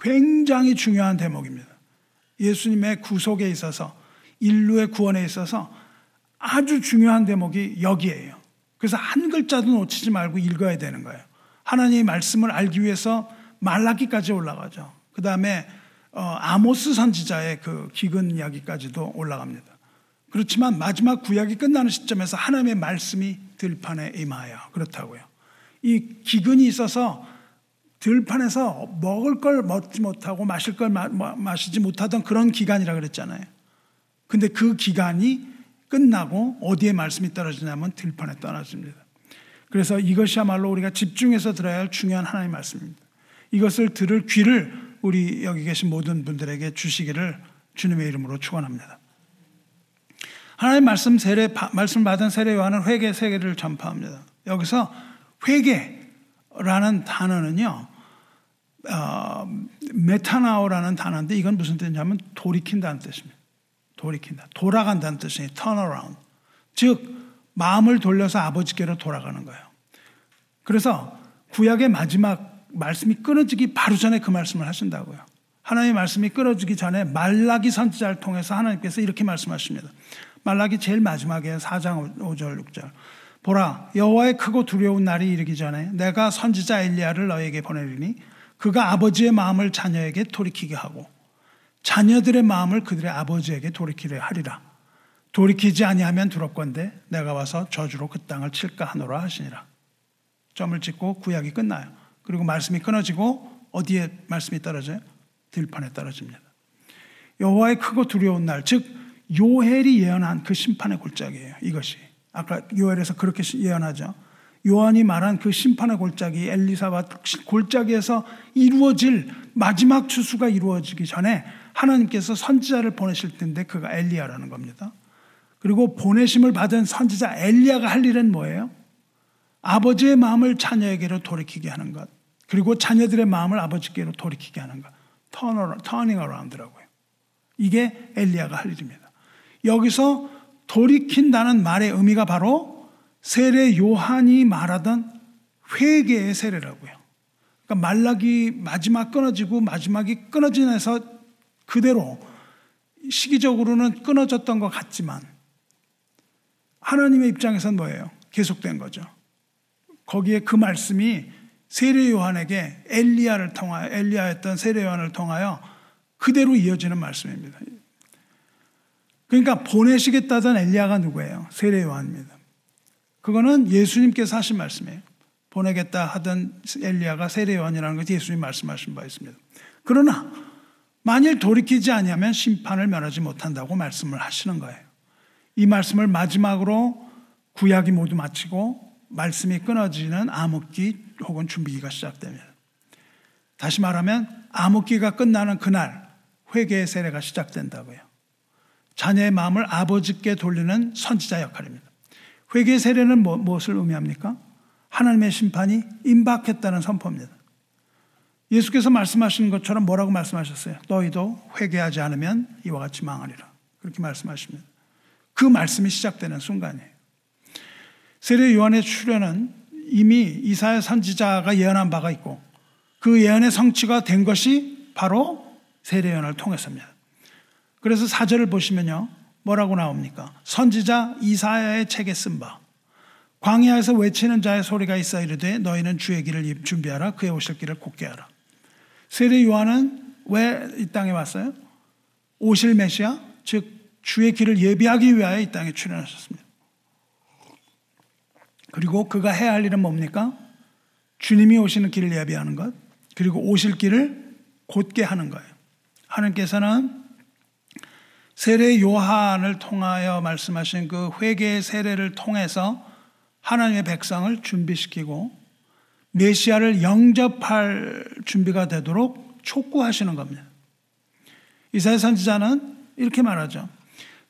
Speaker 1: 굉장히 중요한 대목입니다. 예수님의 구속에 있어서 인류의 구원에 있어서 아주 중요한 대목이 여기에요. 그래서 한 글자도 놓치지 말고 읽어야 되는 거예요. 하나님의 말씀을 알기 위해서 말라기까지 올라가죠. 그 다음에 어, 아모스 선지자의 그 기근 이야기까지도 올라갑니다. 그렇지만 마지막 구약이 끝나는 시점에서 하나님의 말씀이 들판에 임하여 그렇다고요. 이 기근이 있어서 들판에서 먹을 걸 먹지 못하고 마실 걸 마, 마시지 못하던 그런 기간이라 그랬잖아요. 근데 그 기간이 끝나고 어디에 말씀이 떨어지냐면 들판에 떨어집니다. 그래서 이것이야말로 우리가 집중해서 들어야 할 중요한 하나님의 말씀입니다. 이것을 들을 귀를 우리 여기 계신 모든 분들에게 주시기를 주님의 이름으로 축원합니다. 하나님 말씀 세례 말씀 받은 세례 요한은 회개 세계를 전파합니다. 여기서 회개라는 단어는요. 어, 메타나오라는 단어인데 이건 무슨 뜻이냐면 돌이킨다는 뜻입니다. 돌이킨다. 돌아간다는 뜻이에요. turn around. 즉 마음을 돌려서 아버지께로 돌아가는 거예요. 그래서 구약의 마지막 말씀이 끊어지기 바로 전에 그 말씀을 하신다고요. 하나님의 말씀이 끊어지기 전에 말라기 선지자를 통해서 하나님께서 이렇게 말씀하십니다. 말라기 제일 마지막에 4장 5절 6절. 보라 여호와의 크고 두려운 날이 이르기 전에 내가 선지자 엘리야를 너에게 보내리니 그가 아버지의 마음을 자녀에게 돌이키게 하고 자녀들의 마음을 그들의 아버지에게 돌이키려 하리라. 돌이키지 아니하면 두렵건대 내가 와서 저주로 그 땅을 칠까 하노라 하시니라. 점을 찍고 구약이 끝나요. 그리고 말씀이 끊어지고 어디에 말씀이 떨어져요? 들판에 떨어집니다. 여호와의 크고 두려운 날, 즉 요헬이 예언한 그 심판의 골짜기예요. 이것이 아까 요헬에서 그렇게 예언하죠. 요한이 말한 그 심판의 골짜기 엘리사바 골짜기에서 이루어질 마지막 추수가 이루어지기 전에 하나님께서 선지자를 보내실 텐데 그가 엘리야라는 겁니다. 그리고 보내심을 받은 선지자 엘리야가 할 일은 뭐예요? 아버지의 마음을 자녀에게로 돌이키게 하는 것. 그리고 자녀들의 마음을 아버지께로 돌이키게 하는 것. 터닝 어라운드라고요. 이게 엘리야가 할 일입니다. 여기서 돌이킨다는 말의 의미가 바로 세례 요한이 말하던 회개의 세례라고요. 그러니까 말락이 마지막 끊어지고 마지막이 끊어지면서 그대로 시기적으로는 끊어졌던 것 같지만 하나님의 입장에서는 뭐예요? 계속된 거죠. 거기에 그 말씀이 세례 요한에게 엘리야를 통하여 엘리야였던 세례 요한을 통하여 그대로 이어지는 말씀입니다. 그러니까 보내시겠다던 엘리야가 누구예요? 세례 요한입니다. 그거는 예수님께서 하신 말씀이에요. 보내겠다 하던 엘리야가 세례 요한이라는 것이 예수님 말씀하신 바 있습니다. 그러나 만일 돌이키지 아니하면 심판을 면하지 못한다고 말씀을 하시는 거예요. 이 말씀을 마지막으로 구약이 모두 마치고 말씀이 끊어지는 암흑기 혹은 준비기가 시작됩니다. 다시 말하면 암흑기가 끝나는 그날 회개의 세례가 시작된다고요. 자녀의 마음을 아버지께 돌리는 선지자 역할입니다. 회개 세례는 뭐, 무엇을 의미합니까? 하나님의 심판이 임박했다는 선포입니다. 예수께서 말씀하시는 것처럼 뭐라고 말씀하셨어요? 너희도 회개하지 않으면 이와 같이 망하리라. 그렇게 말씀하십니다. 그 말씀이 시작되는 순간이에요. 세례 요한의 출현은 이미 이사야 선지자가 예언한 바가 있고 그 예언의 성취가 된 것이 바로 세례 요한을 통해서입니다. 그래서 사절을 보시면요. 뭐라고 나옵니까? 선지자 이사야의 책에 쓴 바. 광야에서 외치는 자의 소리가 있어 이르되 너희는 주의 길을 준비하라 그의 오실 길을 곱게 하라. 세례 요한은 왜 이 땅에 왔어요? 오실 메시아 즉 주의 길을 예비하기 위하여 이 땅에 출연하셨습니다. 그리고 그가 해야 할 일은 뭡니까? 주님이 오시는 길을 예비하는 것 그리고 오실 길을 곧게 하는 거예요. 하나님께서는 세례 요한을 통하여 말씀하신 그 회개의 세례를 통해서 하나님의 백성을 준비시키고 메시아를 영접할 준비가 되도록 촉구하시는 겁니다. 이사야 선지자는 이렇게 말하죠.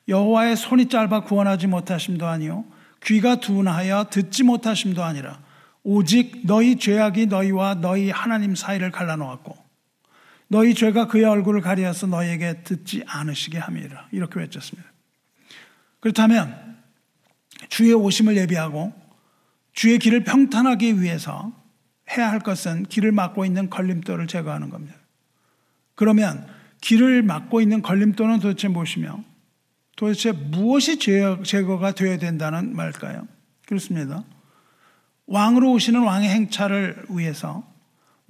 Speaker 1: 여호와의 손이 짧아 구원하지 못하심도 아니요 귀가 둔하여 듣지 못하심도 아니라 오직 너희 죄악이 너희와 너희 하나님 사이를 갈라놓았고 너희 죄가 그의 얼굴을 가리어서 너희에게 듣지 않으시게 함이라. 이렇게 외쳤습니다. 그렇다면 주의 오심을 예비하고 주의 길을 평탄하기 위해서 해야 할 것은 길을 막고 있는 걸림돌을 제거하는 겁니다. 그러면 길을 막고 있는 걸림돌은 도대체 무엇이며 도대체 무엇이 제거가 되어야 된다는 말일까요? 그렇습니다. 왕으로 오시는 왕의 행차를 위해서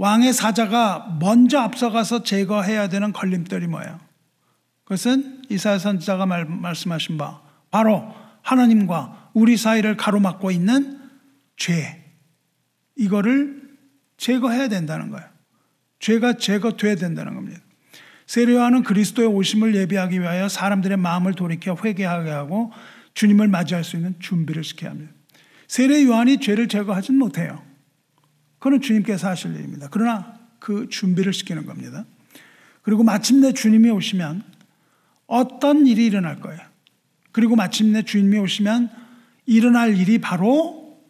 Speaker 1: 왕의 사자가 먼저 앞서가서 제거해야 되는 걸림돌이 뭐예요? 그것은 이사야 선지자가 말, 말씀하신 바 바로 하나님과 우리 사이를 가로막고 있는 죄 이거를 제거해야 된다는 거예요. 죄가 제거돼야 된다는 겁니다. 세례요한은 그리스도의 오심을 예비하기 위하여 사람들의 마음을 돌이켜 회개하게 하고 주님을 맞이할 수 있는 준비를 시켜야 합니다. 세례 요한이 죄를 제거하진 못해요. 그는 주님께서 하실 일입니다. 그러나 그 준비를 시키는 겁니다. 그리고 마침내 주님이 오시면 어떤 일이 일어날 거예요. 그리고 마침내 주님이 오시면 일어날 일이 바로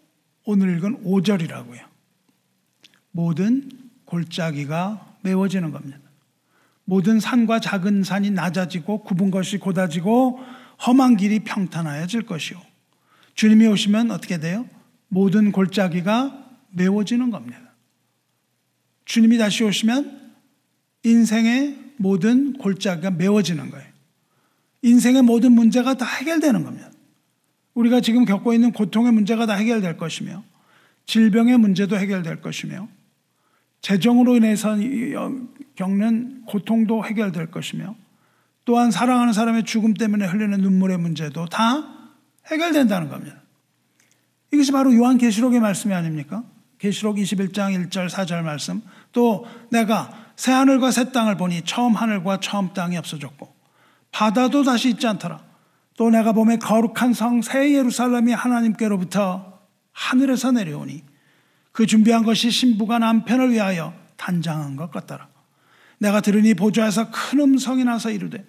Speaker 1: 오늘 읽은 5절이라고요. 모든 골짜기가 메워지는 겁니다. 모든 산과 작은 산이 낮아지고 굽은 것이 고다지고 험한 길이 평탄하여질 것이요. 주님이 오시면 어떻게 돼요? 모든 골짜기가 메워지는 겁니다. 주님이 다시 오시면 인생의 모든 골짜기가 메워지는 거예요. 인생의 모든 문제가 다 해결되는 겁니다. 우리가 지금 겪고 있는 고통의 문제가 다 해결될 것이며, 질병의 문제도 해결될 것이며, 재정으로 인해서 겪는 고통도 해결될 것이며, 또한 사랑하는 사람의 죽음 때문에 흘리는 눈물의 문제도 다 해결된다는 겁니다. 이것이 바로 요한계시록의 말씀이 아닙니까? 계시록 21장 1절 4절 말씀. 또 내가 새 하늘과 새 땅을 보니 처음 하늘과 처음 땅이 없어졌고 바다도 다시 있지 않더라. 또 내가 봄에 거룩한 성 새 예루살렘이 하나님께로부터 하늘에서 내려오니 그 준비한 것이 신부가 남편을 위하여 단장한 것 같더라. 내가 들으니 보좌에서 큰 음성이 나서 이르되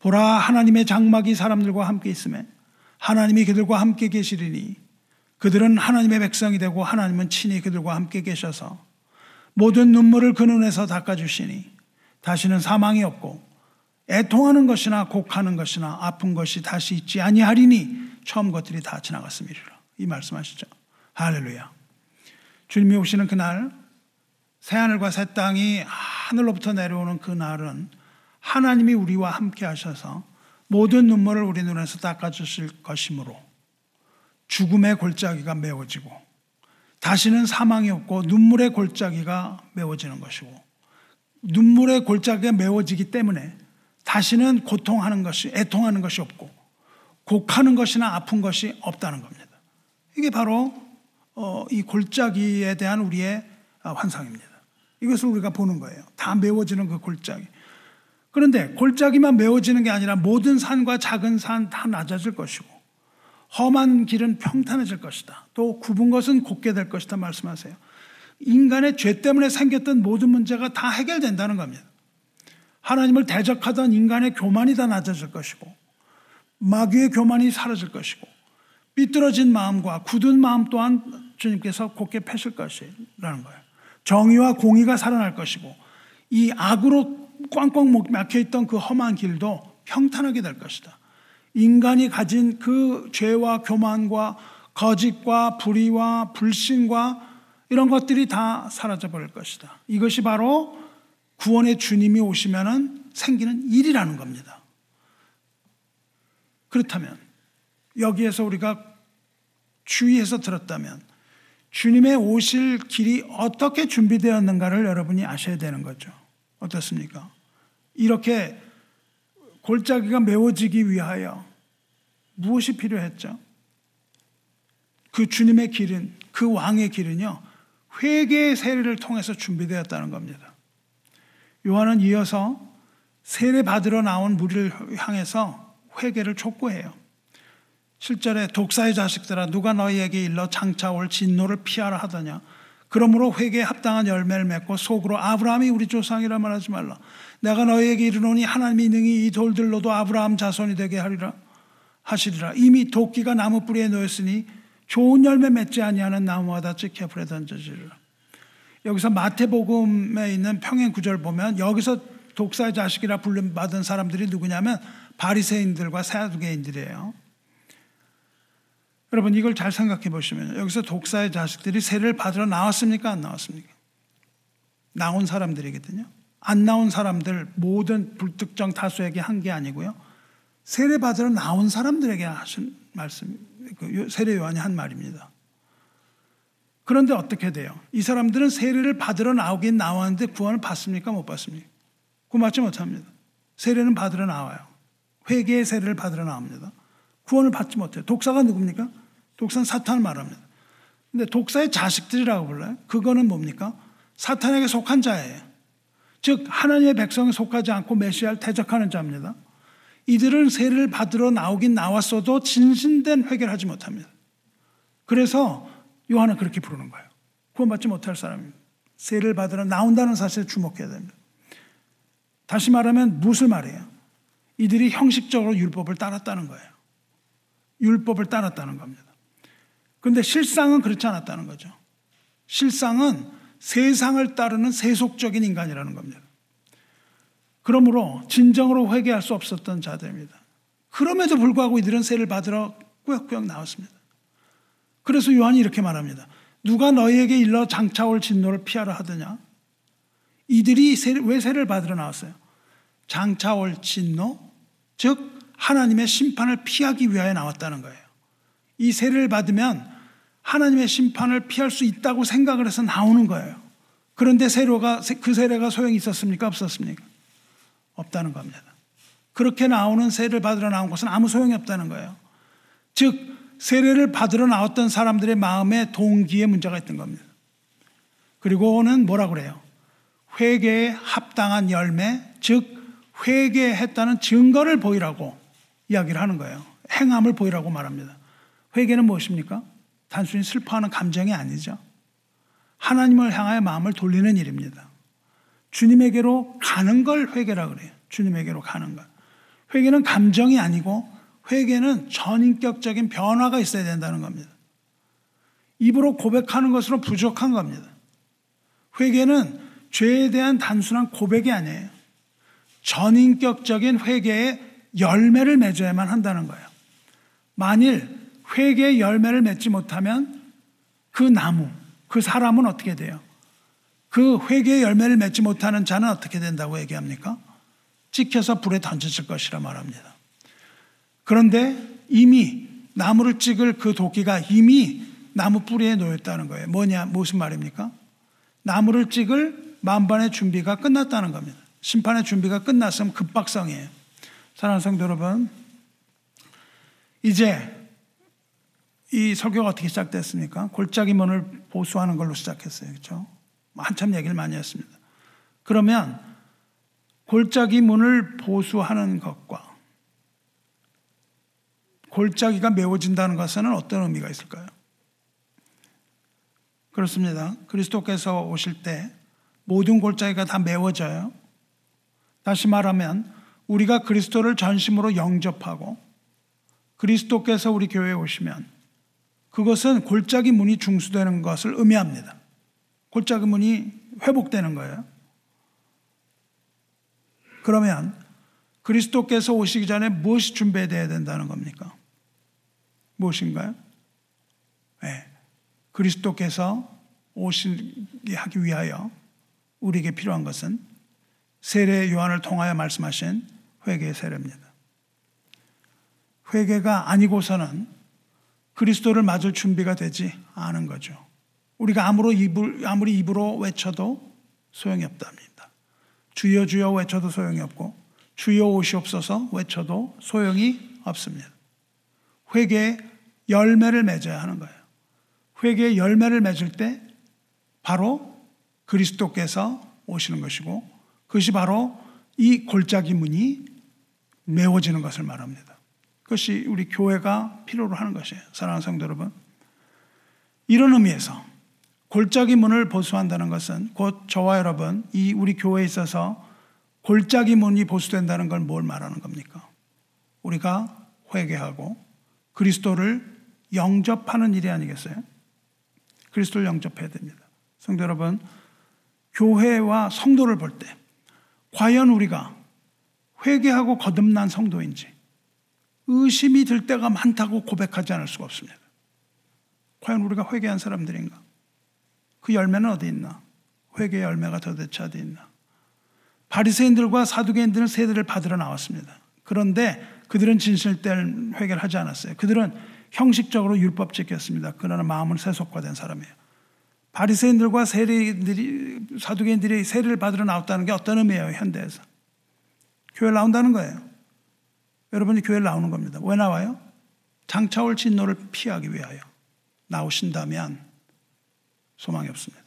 Speaker 1: 보라 하나님의 장막이 사람들과 함께 있음에 하나님이 그들과 함께 계시리니 그들은 하나님의 백성이 되고 하나님은 친히 그들과 함께 계셔서 모든 눈물을 그 눈에서 닦아주시니 다시는 사망이 없고 애통하는 것이나 곡하는 것이나 아픈 것이 다시 있지 아니하리니 처음 것들이 다 지나갔음이라. 이 말씀하시죠. 할렐루야. 주님이 오시는 그날 새하늘과 새 땅이 하늘로부터 내려오는 그날은 하나님이 우리와 함께 하셔서 모든 눈물을 우리 눈에서 닦아주실 것이므로 죽음의 골짜기가 메워지고 다시는 사망이 없고 눈물의 골짜기가 메워지는 것이고 눈물의 골짜기가 메워지기 때문에 다시는 고통하는 것이 애통하는 것이 없고 곡하는 것이나 아픈 것이 없다는 겁니다. 이게 바로 어, 이 골짜기에 대한 우리의 환상입니다. 이것을 우리가 보는 거예요. 다 메워지는 그 골짜기. 그런데 골짜기만 메워지는 게 아니라 모든 산과 작은 산 다 낮아질 것이고 험한 길은 평탄해질 것이다. 또 굽은 것은 곱게 될 것이다 말씀하세요. 인간의 죄 때문에 생겼던 모든 문제가 다 해결된다는 겁니다. 하나님을 대적하던 인간의 교만이 다 낮아질 것이고 마귀의 교만이 사라질 것이고 삐뚤어진 마음과 굳은 마음 또한 주님께서 곱게 패실 것이라는 거예요. 정의와 공의가 살아날 것이고 이 악으로 꽝꽝 막혀 있던 그 험한 길도 평탄하게 될 것이다. 인간이 가진 그 죄와 교만과 거짓과 불의와 불신과 이런 것들이 다 사라져 버릴 것이다. 이것이 바로 구원의 주님이 오시면 생기는 일이라는 겁니다. 그렇다면 여기에서 우리가 주의해서 들었다면 주님의 오실 길이 어떻게 준비되었는가를 여러분이 아셔야 되는 거죠. 어떻습니까? 이렇게 골짜기가 메워지기 위하여 무엇이 필요했죠? 그 주님의 길은 그 왕의 길은요 회개의 세례를 통해서 준비되었다는 겁니다. 요한은 이어서 세례 받으러 나온 무리를 향해서 회개를 촉구해요. 7절에 독사의 자식들아 누가 너희에게 일러 장차 올 진노를 피하라 하더냐 그러므로 회개에 합당한 열매를 맺고 속으로 아브라함이 우리 조상이라 말하지 말라 내가 너희에게 이르노니 하나님이 능히 이 돌들로도 아브라함 자손이 되게 하리라 하시리라 이미 도끼가 나무 뿌리에 놓였으니 좋은 열매 맺지 아니하는 나무마다 찍혀 불에 던져지리라 여기서 마태복음에 있는 평행 구절 보면 여기서 독사의 자식이라 불림 받은 사람들이 누구냐면 바리새인들과 사두개인들이에요. 여러분 이걸 잘 생각해 보시면 여기서 독사의 자식들이 세를 받으러 나왔습니까 안 나왔습니까? 나온 사람들이거든요. 안 나온 사람들 모든 불특정 다수에게 한 게 아니고요. 세례 받으러 나온 사람들에게 하신 말씀, 그 세례 요한이 한 말입니다. 그런데 어떻게 돼요? 이 사람들은 세례를 받으러 나오긴 나왔는데 구원을 받습니까? 못 받습니까? 구원 받지 못합니다. 세례는 받으러 나와요. 회개의 세례를 받으러 나옵니다. 구원을 받지 못해요. 독사가 누굽니까? 독사는 사탄을 말합니다. 근데 독사의 자식들이라고 불러요. 그거는 뭡니까? 사탄에게 속한 자예요. 즉 하나님의 백성에 속하지 않고 메시아를 대적하는 자입니다. 이들은 세례를 받으러 나오긴 나왔어도 진신된 회개를 하지 못합니다. 그래서 요한은 그렇게 부르는 거예요. 구원받지 못할 사람입니다. 세례를 받으러 나온다는 사실에 주목해야 됩니다. 다시 말하면 무슨 말이에요? 이들이 형식적으로 율법을 따랐다는 거예요. 율법을 따랐다는 겁니다. 그런데 실상은 그렇지 않았다는 거죠. 실상은 세상을 따르는 세속적인 인간이라는 겁니다. 그러므로 진정으로 회개할 수 없었던 자들입니다. 그럼에도 불구하고 이들은 세를 받으러 꾸역꾸역 나왔습니다. 그래서 요한이 이렇게 말합니다. 누가 너희에게 일러 장차올 진노를 피하라 하더냐? 이들이 왜 세를 받으러 나왔어요? 장차올 진노, 즉 하나님의 심판을 피하기 위하여 나왔다는 거예요. 이 세를 받으면 하나님의 심판을 피할 수 있다고 생각을 해서 나오는 거예요. 그런데 세로가 그 세례가 소용이 있었습니까? 없었습니까? 없다는 겁니다. 그렇게 나오는 세례를 받으러 나온 것은 아무 소용이 없다는 거예요. 즉 세례를 받으러 나왔던 사람들의 마음에 동기에 문제가 있던 겁니다. 그리고는 뭐라 그래요? 회개에 합당한 열매, 즉 회개했다는 증거를 보이라고 이야기를 하는 거예요. 행함을 보이라고 말합니다. 회개는 무엇입니까? 단순히 슬퍼하는 감정이 아니죠. 하나님을 향하여 마음을 돌리는 일입니다. 주님에게로 가는 걸 회개라 그래요. 주님에게로 가는 것. 회개는 감정이 아니고 회개는 전인격적인 변화가 있어야 된다는 겁니다. 입으로 고백하는 것으로 부족한 겁니다. 회개는 죄에 대한 단순한 고백이 아니에요. 전인격적인 회개의 열매를 맺어야만 한다는 거예요. 만일 회개의 열매를 맺지 못하면 그 나무, 그 사람은 어떻게 돼요? 그 회개의 열매를 맺지 못하는 자는 어떻게 된다고 얘기합니까? 찍혀서 불에 던졌을 것이라 말합니다. 그런데 이미 나무를 찍을 그 도끼가 이미 나무 뿌리에 놓였다는 거예요. 뭐냐, 무슨 말입니까? 나무를 찍을 만반의 준비가 끝났다는 겁니다. 심판의 준비가 끝났으면 급박성이에요. 사랑하는 성도 여러분, 이제 이 설교가 어떻게 시작됐습니까? 골짜기 문을 보수하는 걸로 시작했어요. 그렇죠? 한참 얘기를 많이 했습니다. 그러면 골짜기 문을 보수하는 것과 골짜기가 메워진다는 것은 어떤 의미가 있을까요? 그렇습니다. 그리스도께서 오실 때 모든 골짜기가 다 메워져요. 다시 말하면 우리가 그리스도를 전심으로 영접하고 그리스도께서 우리 교회에 오시면 그것은 골짜기 문이 중수되는 것을 의미합니다. 골짜기 문이 회복되는 거예요. 그러면 그리스도께서 오시기 전에 무엇이 준비되어야 된다는 겁니까? 무엇인가요? 네. 그리스도께서 오시게 하기 위하여 우리에게 필요한 것은 세례 요한을 통하여 말씀하신 회개의 세례입니다. 회개가 아니고서는 그리스도를 맞을 준비가 되지 않은 거죠. 우리가 아무리, 입을, 아무리 입으로 외쳐도 소용이 없답니다. 주여 주여 외쳐도 소용이 없고 주여 오시옵소서 외쳐도 소용이 없습니다. 회개의 열매를 맺어야 하는 거예요. 회개의 열매를 맺을 때 바로 그리스도께서 오시는 것이고 그것이 바로 이 골짜기 문이 메워지는 것을 말합니다. 그것이 우리 교회가 필요로 하는 것이에요. 사랑하는 성도 여러분. 이런 의미에서 골짜기 문을 보수한다는 것은 곧 저와 여러분, 이 우리 교회에 있어서 골짜기 문이 보수된다는 걸 뭘 말하는 겁니까? 우리가 회개하고 그리스도를 영접하는 일이 아니겠어요? 그리스도를 영접해야 됩니다. 성도 여러분, 교회와 성도를 볼 때 과연 우리가 회개하고 거듭난 성도인지 의심이 들 때가 많다고 고백하지 않을 수가 없습니다. 과연 우리가 회개한 사람들인가? 그 열매는 어디 있나? 회개의 열매가 도대체 어디 있나? 바리새인들과 사두개인들은 세대를 받으러 나왔습니다. 그런데 그들은 진실된 회개를 하지 않았어요. 그들은 형식적으로 율법 지켰습니다. 그러나 마음은 세속화된 사람이에요. 바리새인들과 세리들이 사두개인들이 세례를 받으러 나왔다는 게 어떤 의미예요? 현대에서 교회 나온다는 거예요. 여러분이 교회 나오는 겁니다. 왜 나와요? 장차올 진노를 피하기 위하여 나오신다면 소망이 없습니다.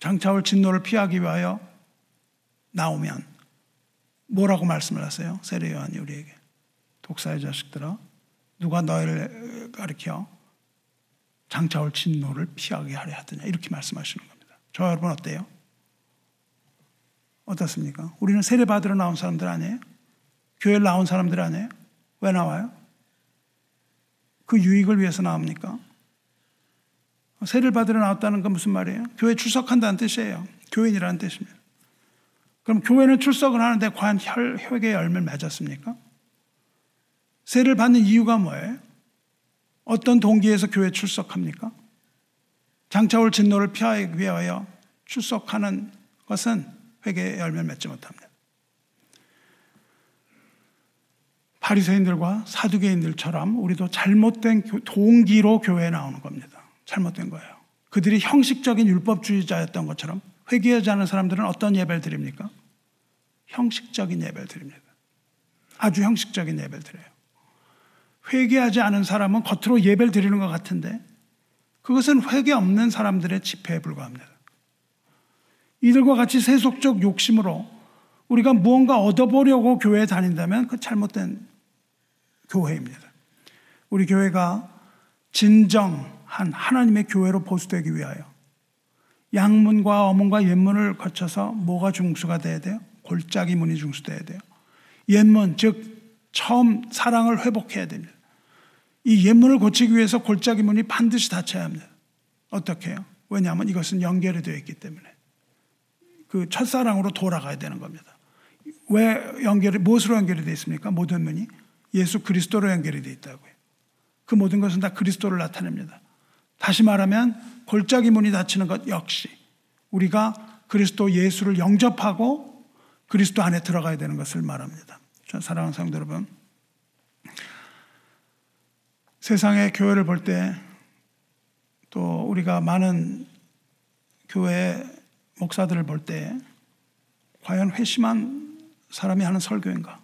Speaker 1: 장차올 진노를 피하기 위하여 나오면 뭐라고 말씀을 하세요? 세례 요한이 우리에게 독사의 자식들아 누가 너희를 가리켜 장차올 진노를 피하게 하려 하더냐 이렇게 말씀하시는 겁니다. 저 여러분 어때요? 어떻습니까? 우리는 세례 받으러 나온 사람들 아니에요? 교회 나온 사람들 아니에요? 왜 나와요? 그 유익을 위해서 나옵니까? 세례를 받으러 나왔다는 건 무슨 말이에요? 교회 출석한다는 뜻이에요. 교인이라는 뜻입니다. 그럼 교회는 출석을 하는데 과연 혈회의 열매를 맺었습니까? 세례를 받는 이유가 뭐예요? 어떤 동기에서 교회 출석합니까? 장차올 진노를 피하기 위하여 출석하는 것은 회개의 열매를 맺지 못합니다. 바리새인들과 사두개인들처럼 우리도 잘못된 동기로 교회에 나오는 겁니다. 잘못된 거예요. 그들이 형식적인 율법주의자였던 것처럼 회개하지 않은 사람들은 어떤 예배를 드립니까? 형식적인 예배를 드립니다. 아주 형식적인 예배를 드려요. 회개하지 않은 사람은 겉으로 예배를 드리는 것 같은데 그것은 회개 없는 사람들의 집회에 불과합니다. 이들과 같이 세속적 욕심으로 우리가 무언가 얻어보려고 교회에 다닌다면 그 잘못된 교회입니다. 우리 교회가 진정한 하나님의 교회로 보수되기 위하여 양문과 어문과 옛문을 거쳐서 뭐가 중수가 돼야 돼요? 골짜기 문이 중수돼야 돼요. 옛문, 즉 처음 사랑을 회복해야 됩니다. 이 옛문을 고치기 위해서 골짜기 문이 반드시 닫혀야 합니다. 어떻게 해요? 왜냐하면 이것은 연결이 되어 있기 때문에. 그 첫사랑으로 돌아가야 되는 겁니다. 왜 연결이, 무엇으로 연결이 되어 있습니까? 모든 문이 예수 그리스도로 연결이 되어 있다고요. 그 모든 것은 다 그리스도를 나타냅니다. 다시 말하면 골짜기 문이 닫히는 것 역시 우리가 그리스도 예수를 영접하고 그리스도 안에 들어가야 되는 것을 말합니다. 사랑하는 성도 여러분, 세상의 교회를 볼 때 또 우리가 많은 교회 목사들을 볼 때 과연 회심한 사람이 하는 설교인가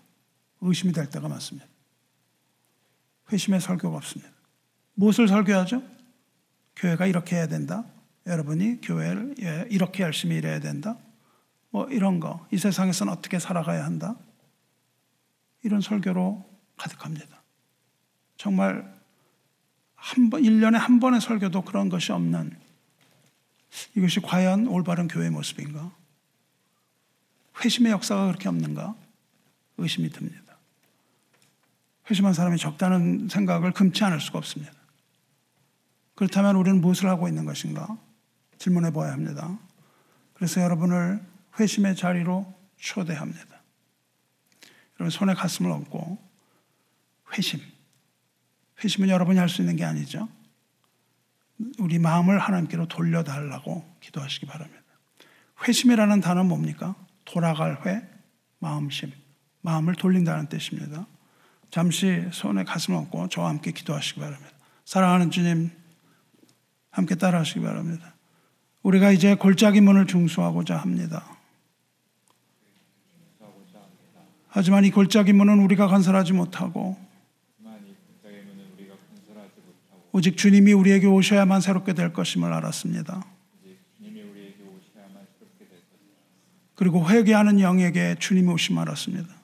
Speaker 1: 의심이 될 때가 많습니다. 회심의 설교가 없습니다. 무엇을 설교하죠? 교회가 이렇게 해야 된다. 여러분이 교회를 예, 이렇게 열심히 일해야 된다. 뭐 이런 거. 이 세상에서는 어떻게 살아가야 한다. 이런 설교로 가득합니다. 정말 한 번, 1년에 한 번의 설교도 그런 것이 없는 이것이 과연 올바른 교회의 모습인가? 회심의 역사가 그렇게 없는가? 의심이 듭니다. 회심한 사람이 적다는 생각을 금치 않을 수가 없습니다. 그렇다면 우리는 무엇을 하고 있는 것인가? 질문해 보아야 합니다. 그래서 여러분을 회심의 자리로 초대합니다. 여러분 손에 가슴을 얹고 회심. 회심은 여러분이 할 수 있는 게 아니죠. 우리 마음을 하나님께로 돌려달라고 기도하시기 바랍니다. 회심이라는 단어는 뭡니까? 돌아갈 회, 마음심. 마음을 돌린다는 뜻입니다. 잠시 손에 가슴을 얹고 저와 함께 기도하시기 바랍니다. 사랑하는 주님, 함께 따라하시기 바랍니다. 우리가 이제 골짜기 문을 중수하고자 합니다. 하지만 이 골짜기 문은 우리가 건설하지 못하고 오직 주님이 우리에게 오셔야만 새롭게 될 것임을 알았습니다. 그리고 회개하는 영에게 주님이 오심을 알았습니다.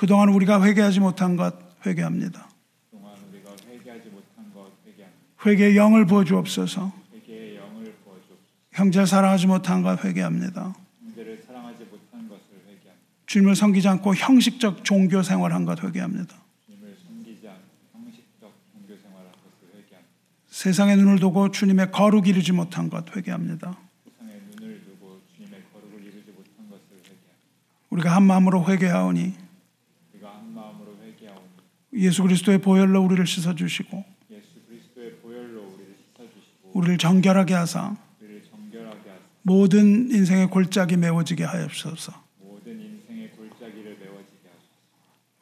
Speaker 1: 그동안 우리가 회개하지 못한 것 회개합니다. 회개의 영을 부어 주옵소서. 형제 사랑하지 못한 것 회개합니다. 주님을 섬기지 않고 형식적 종교 생활한 것 회개합니다. 세상의 눈을 두고 주님의 거룩 이루지 못한 것 회개합니다. 우리가 한 마음으로 회개하오니
Speaker 2: 우리가 한 마음으로 회개하오니
Speaker 1: 예수 그리스도의 보혈로 우리를 씻어 주시고
Speaker 2: 우리를
Speaker 1: 정결하게 하사 모든 인생의 골짜기 메워지게 하옵소서.
Speaker 2: 모든 인생의 골짜기를 메워지게 하소서.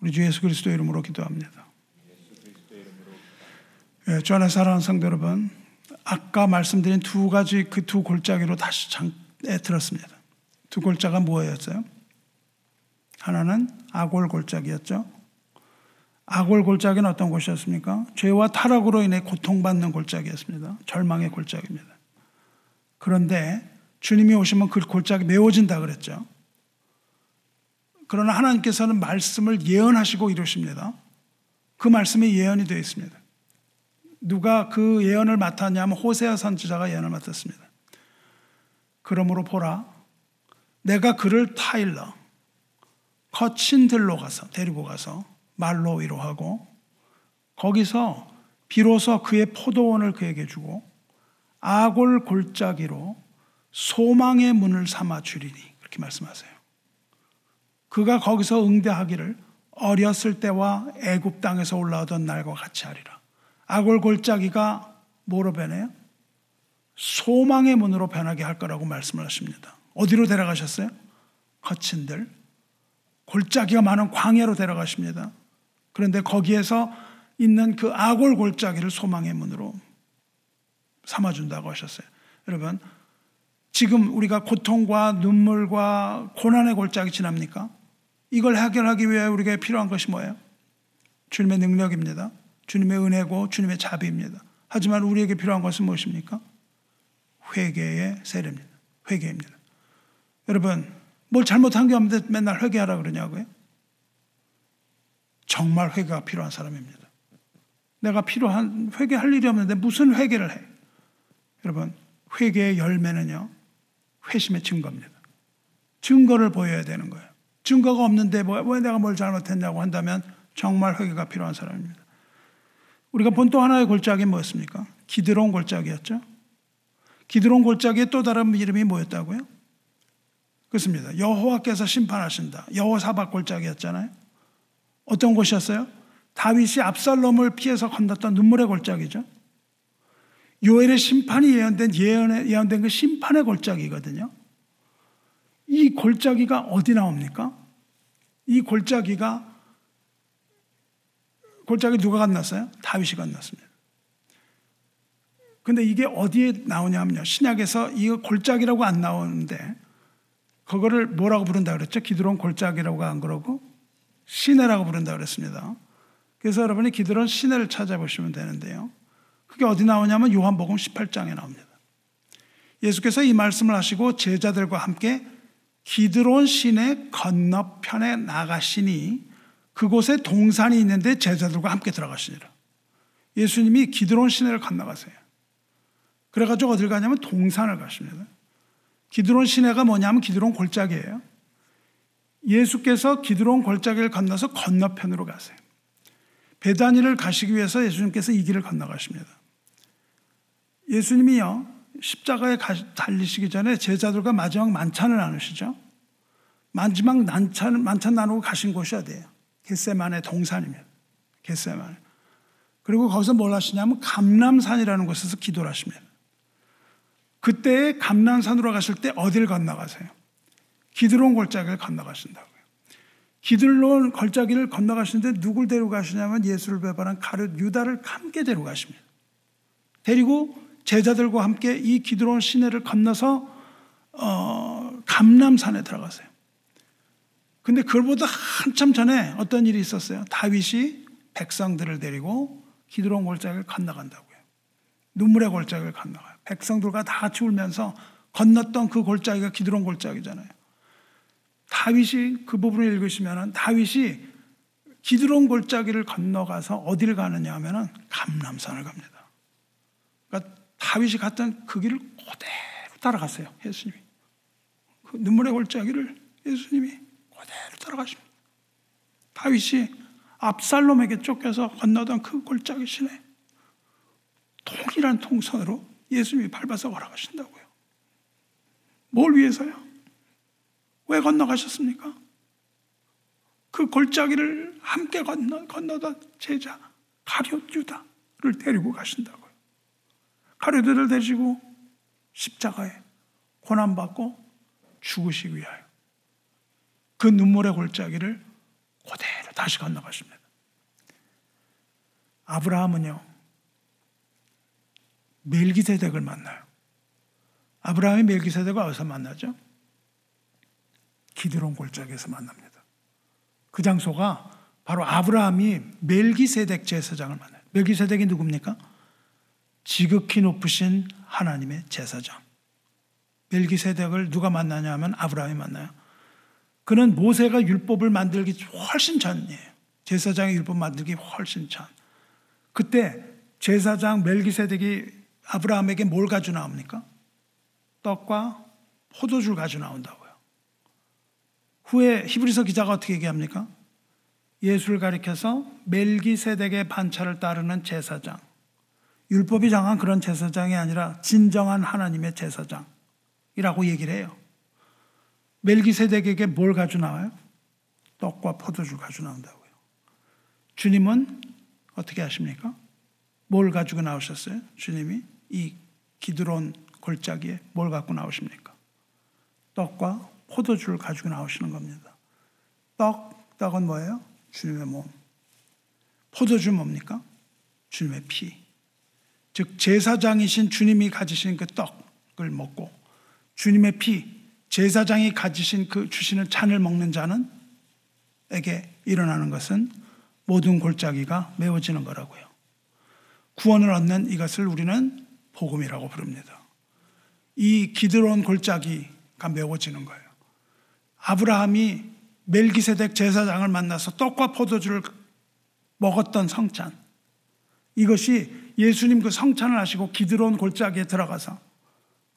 Speaker 1: 우리 주 예수 그리스도 이름으로 기도합니다.
Speaker 2: 예,
Speaker 1: 주 안에 사랑하는 성도 여러분, 아까 말씀드린 두 가지 그 두 골짜기로 다시 장에 들었습니다. 두 골짜가 뭐였어요? 하나는 아골 골짜기였죠. 아골 골짜기는 어떤 곳이었습니까? 죄와 타락으로 인해 고통받는 골짜기였습니다. 절망의 골짜기입니다. 그런데 주님이 오시면 그 골짜기 메워진다 그랬죠. 그러나 하나님께서는 말씀을 예언하시고 이루십니다. 그 말씀이 예언이 되어 있습니다. 누가 그 예언을 맡았냐면 호세아 선지자가 예언을 맡았습니다. 그러므로 보라, 내가 그를 타일러 거친 들로 가서 데리고 가서 말로 위로하고 거기서 비로소 그의 포도원을 그에게 주고 아골 골짜기로 소망의 문을 삼아 주리니 그렇게 말씀하세요. 그가 거기서 응대하기를 어렸을 때와 애굽 땅에서 올라오던 날과 같이 하리라. 아골 골짜기가 뭐로 변해요? 소망의 문으로 변하게 할 거라고 말씀을 하십니다. 어디로 데려가셨어요? 거친들. 골짜기가 많은 광야로 데려가십니다. 그런데 거기에서 있는 그 아골 골짜기를 소망의 문으로 삼아준다고 하셨어요. 여러분, 지금 우리가 고통과 눈물과 고난의 골짜기 지납니까? 이걸 해결하기 위해 우리가 필요한 것이 뭐예요? 주님의 능력입니다. 주님의 은혜고 주님의 자비입니다. 하지만 우리에게 필요한 것은 무엇입니까? 회개의 세례입니다. 회개입니다. 여러분, 뭘 잘못한 게 없는데 맨날 회개하라 그러냐고요? 정말 회개가 필요한 사람입니다. 내가 필요한 회개할 일이 없는데 무슨 회개를 해? 여러분, 회개의 열매는요. 회심의 증거입니다. 증거를 보여야 되는 거예요. 증거가 없는데 뭐, 왜 내가 뭘 잘못했냐고 한다면 정말 회개가 필요한 사람입니다. 우리가 본 또 하나의 골짜기 뭐였습니까? 기드론 골짜기였죠. 기드론 골짜기의 또 다른 이름이 뭐였다고요? 그렇습니다. 여호와께서 심판하신다. 여호사박 골짜기였잖아요. 어떤 곳이었어요? 다윗이 압살롬을 피해서 건넜던 눈물의 골짜기죠. 요엘의 심판이 예언된 예언에 예언된 그 심판의 골짜기거든요. 이 골짜기가 어디 나옵니까? 이 골짜기가 골짜기 누가 건넜어요? 다윗이 건넜습니다. 근데 이게 어디에 나오냐면요. 신약에서 이 골짜기라고 안 나오는데 그거를 뭐라고 부른다 그랬죠? 기드론 골짜기라고 안 그러고 시내라고 부른다 그랬습니다. 그래서 여러분이 기드론 시내를 찾아보시면 되는데요. 그게 어디 나오냐면 요한복음 18장에 나옵니다. 예수께서 이 말씀을 하시고 제자들과 함께 기드론 시내 건너편에 나가시니 그곳에 동산이 있는데 제자들과 함께 들어가시니라. 예수님이 기드론 시내를 건너가세요. 그래가지고 어딜 가냐면 동산을 가십니다. 기드론 시내가 뭐냐면 기드론 골짜기예요. 예수께서 기드론 골짜기를 건너서 건너편으로 가세요. 베다니를 가시기 위해서 예수님께서 이 길을 건너가십니다. 예수님이요 십자가에 달리시기 전에 제자들과 마지막 만찬을 나누시죠. 마지막 만찬 만찬 나누고 가신 곳이 어디예요? 겟세만의 동산입니다. 겟세만. 그리고 거기서 뭘 하시냐면 감남산이라는 곳에서 기도를 하십니다. 그때 감남산으로 가실 때 어디를 건너가세요? 기드론 골짜기를 건너가신다고요. 기드론 골짜기를 건너가시는데 누굴 데려가시냐면 예수를 배반한 가룟 유다를 함께 데려가십니다. 데리고 제자들과 함께 이 기드론 시내를 건너서 어, 감남산에 들어가세요. 근데 그걸보다 한참 전에 어떤 일이 있었어요. 다윗이 백성들을 데리고 기드론 골짜기를 건너간다고요. 눈물의 골짜기를 건너가요. 백성들과 다 울면서 건넜던 그 골짜기가 기드론 골짜기잖아요. 다윗이 그 부분을 읽으시면 다윗이 기드론 골짜기를 건너가서 어디를 가느냐 하면 감남산을 갑니다. 그러니까 다윗이 갔던 그 길을 그대로 따라갔어요. 예수님이. 그 눈물의 골짜기를 예수님이 그대로 따라가십니다. 다윗이 압살롬에게 쫓겨서 건너던 그 골짜기 시내 동일한 통선으로 예수님이 밟아서 걸어가신다고요. 뭘 위해서요? 왜 건너가셨습니까? 그 골짜기를 함께 건너, 건너다 제자 가룟 유다를 데리고 가신다고요. 가룟 유다를 데리고 십자가에 고난받고 죽으시기 위하여 그 눈물의 골짜기를 그대로 다시 건너가십니다. 아브라함은요, 멜기세덱을 만나요. 아브라함이 멜기세덱을 어디서 만나죠? 기드론 골짜기에서 만납니다. 그 장소가 바로 아브라함이 멜기세덱 제사장을 만나요. 멜기세덱이 누굽니까? 지극히 높으신 하나님의 제사장. 멜기세덱을 누가 만나냐 하면 아브라함이 만나요. 그는 모세가 율법을 만들기 훨씬 전이에요. 제사장의 율법 만들기 훨씬 전. 그때 제사장 멜기세덱이 아브라함에게 뭘 가져 나옵니까? 떡과 포도주를 가져 나온다고요. 후에 히브리서 기자가 어떻게 얘기합니까? 예수를 가리켜서 멜기세덱의 반차를 따르는 제사장. 율법이 정한 그런 제사장이 아니라 진정한 하나님의 제사장이라고 얘기를 해요. 멜기세덱에게 뭘 가져 나와요? 떡과 포도주를 가져 나온다고요. 주님은 어떻게 하십니까? 뭘 가지고 나오셨어요? 주님이 이 기드론 골짜기에 뭘 갖고 나오십니까? 떡과 포도주를 가지고 나오시는 겁니다. 떡, 떡은 뭐예요? 주님의 몸. 포도주 뭡니까? 주님의 피. 즉, 제사장이신 주님이 가지신 그 떡을 먹고 주님의 피, 제사장이 가지신 그 주시는 잔을 먹는 자는 에게 일어나는 것은 모든 골짜기가 메워지는 거라고요. 구원을 얻는 이것을 우리는 복음이라고 부릅니다. 이 기드론 골짜기가 메워지는 거예요. 아브라함이 멜기세덱 제사장을 만나서 떡과 포도주를 먹었던 성찬. 이것이 예수님 그 성찬을 하시고 기드론 골짜기에 들어가서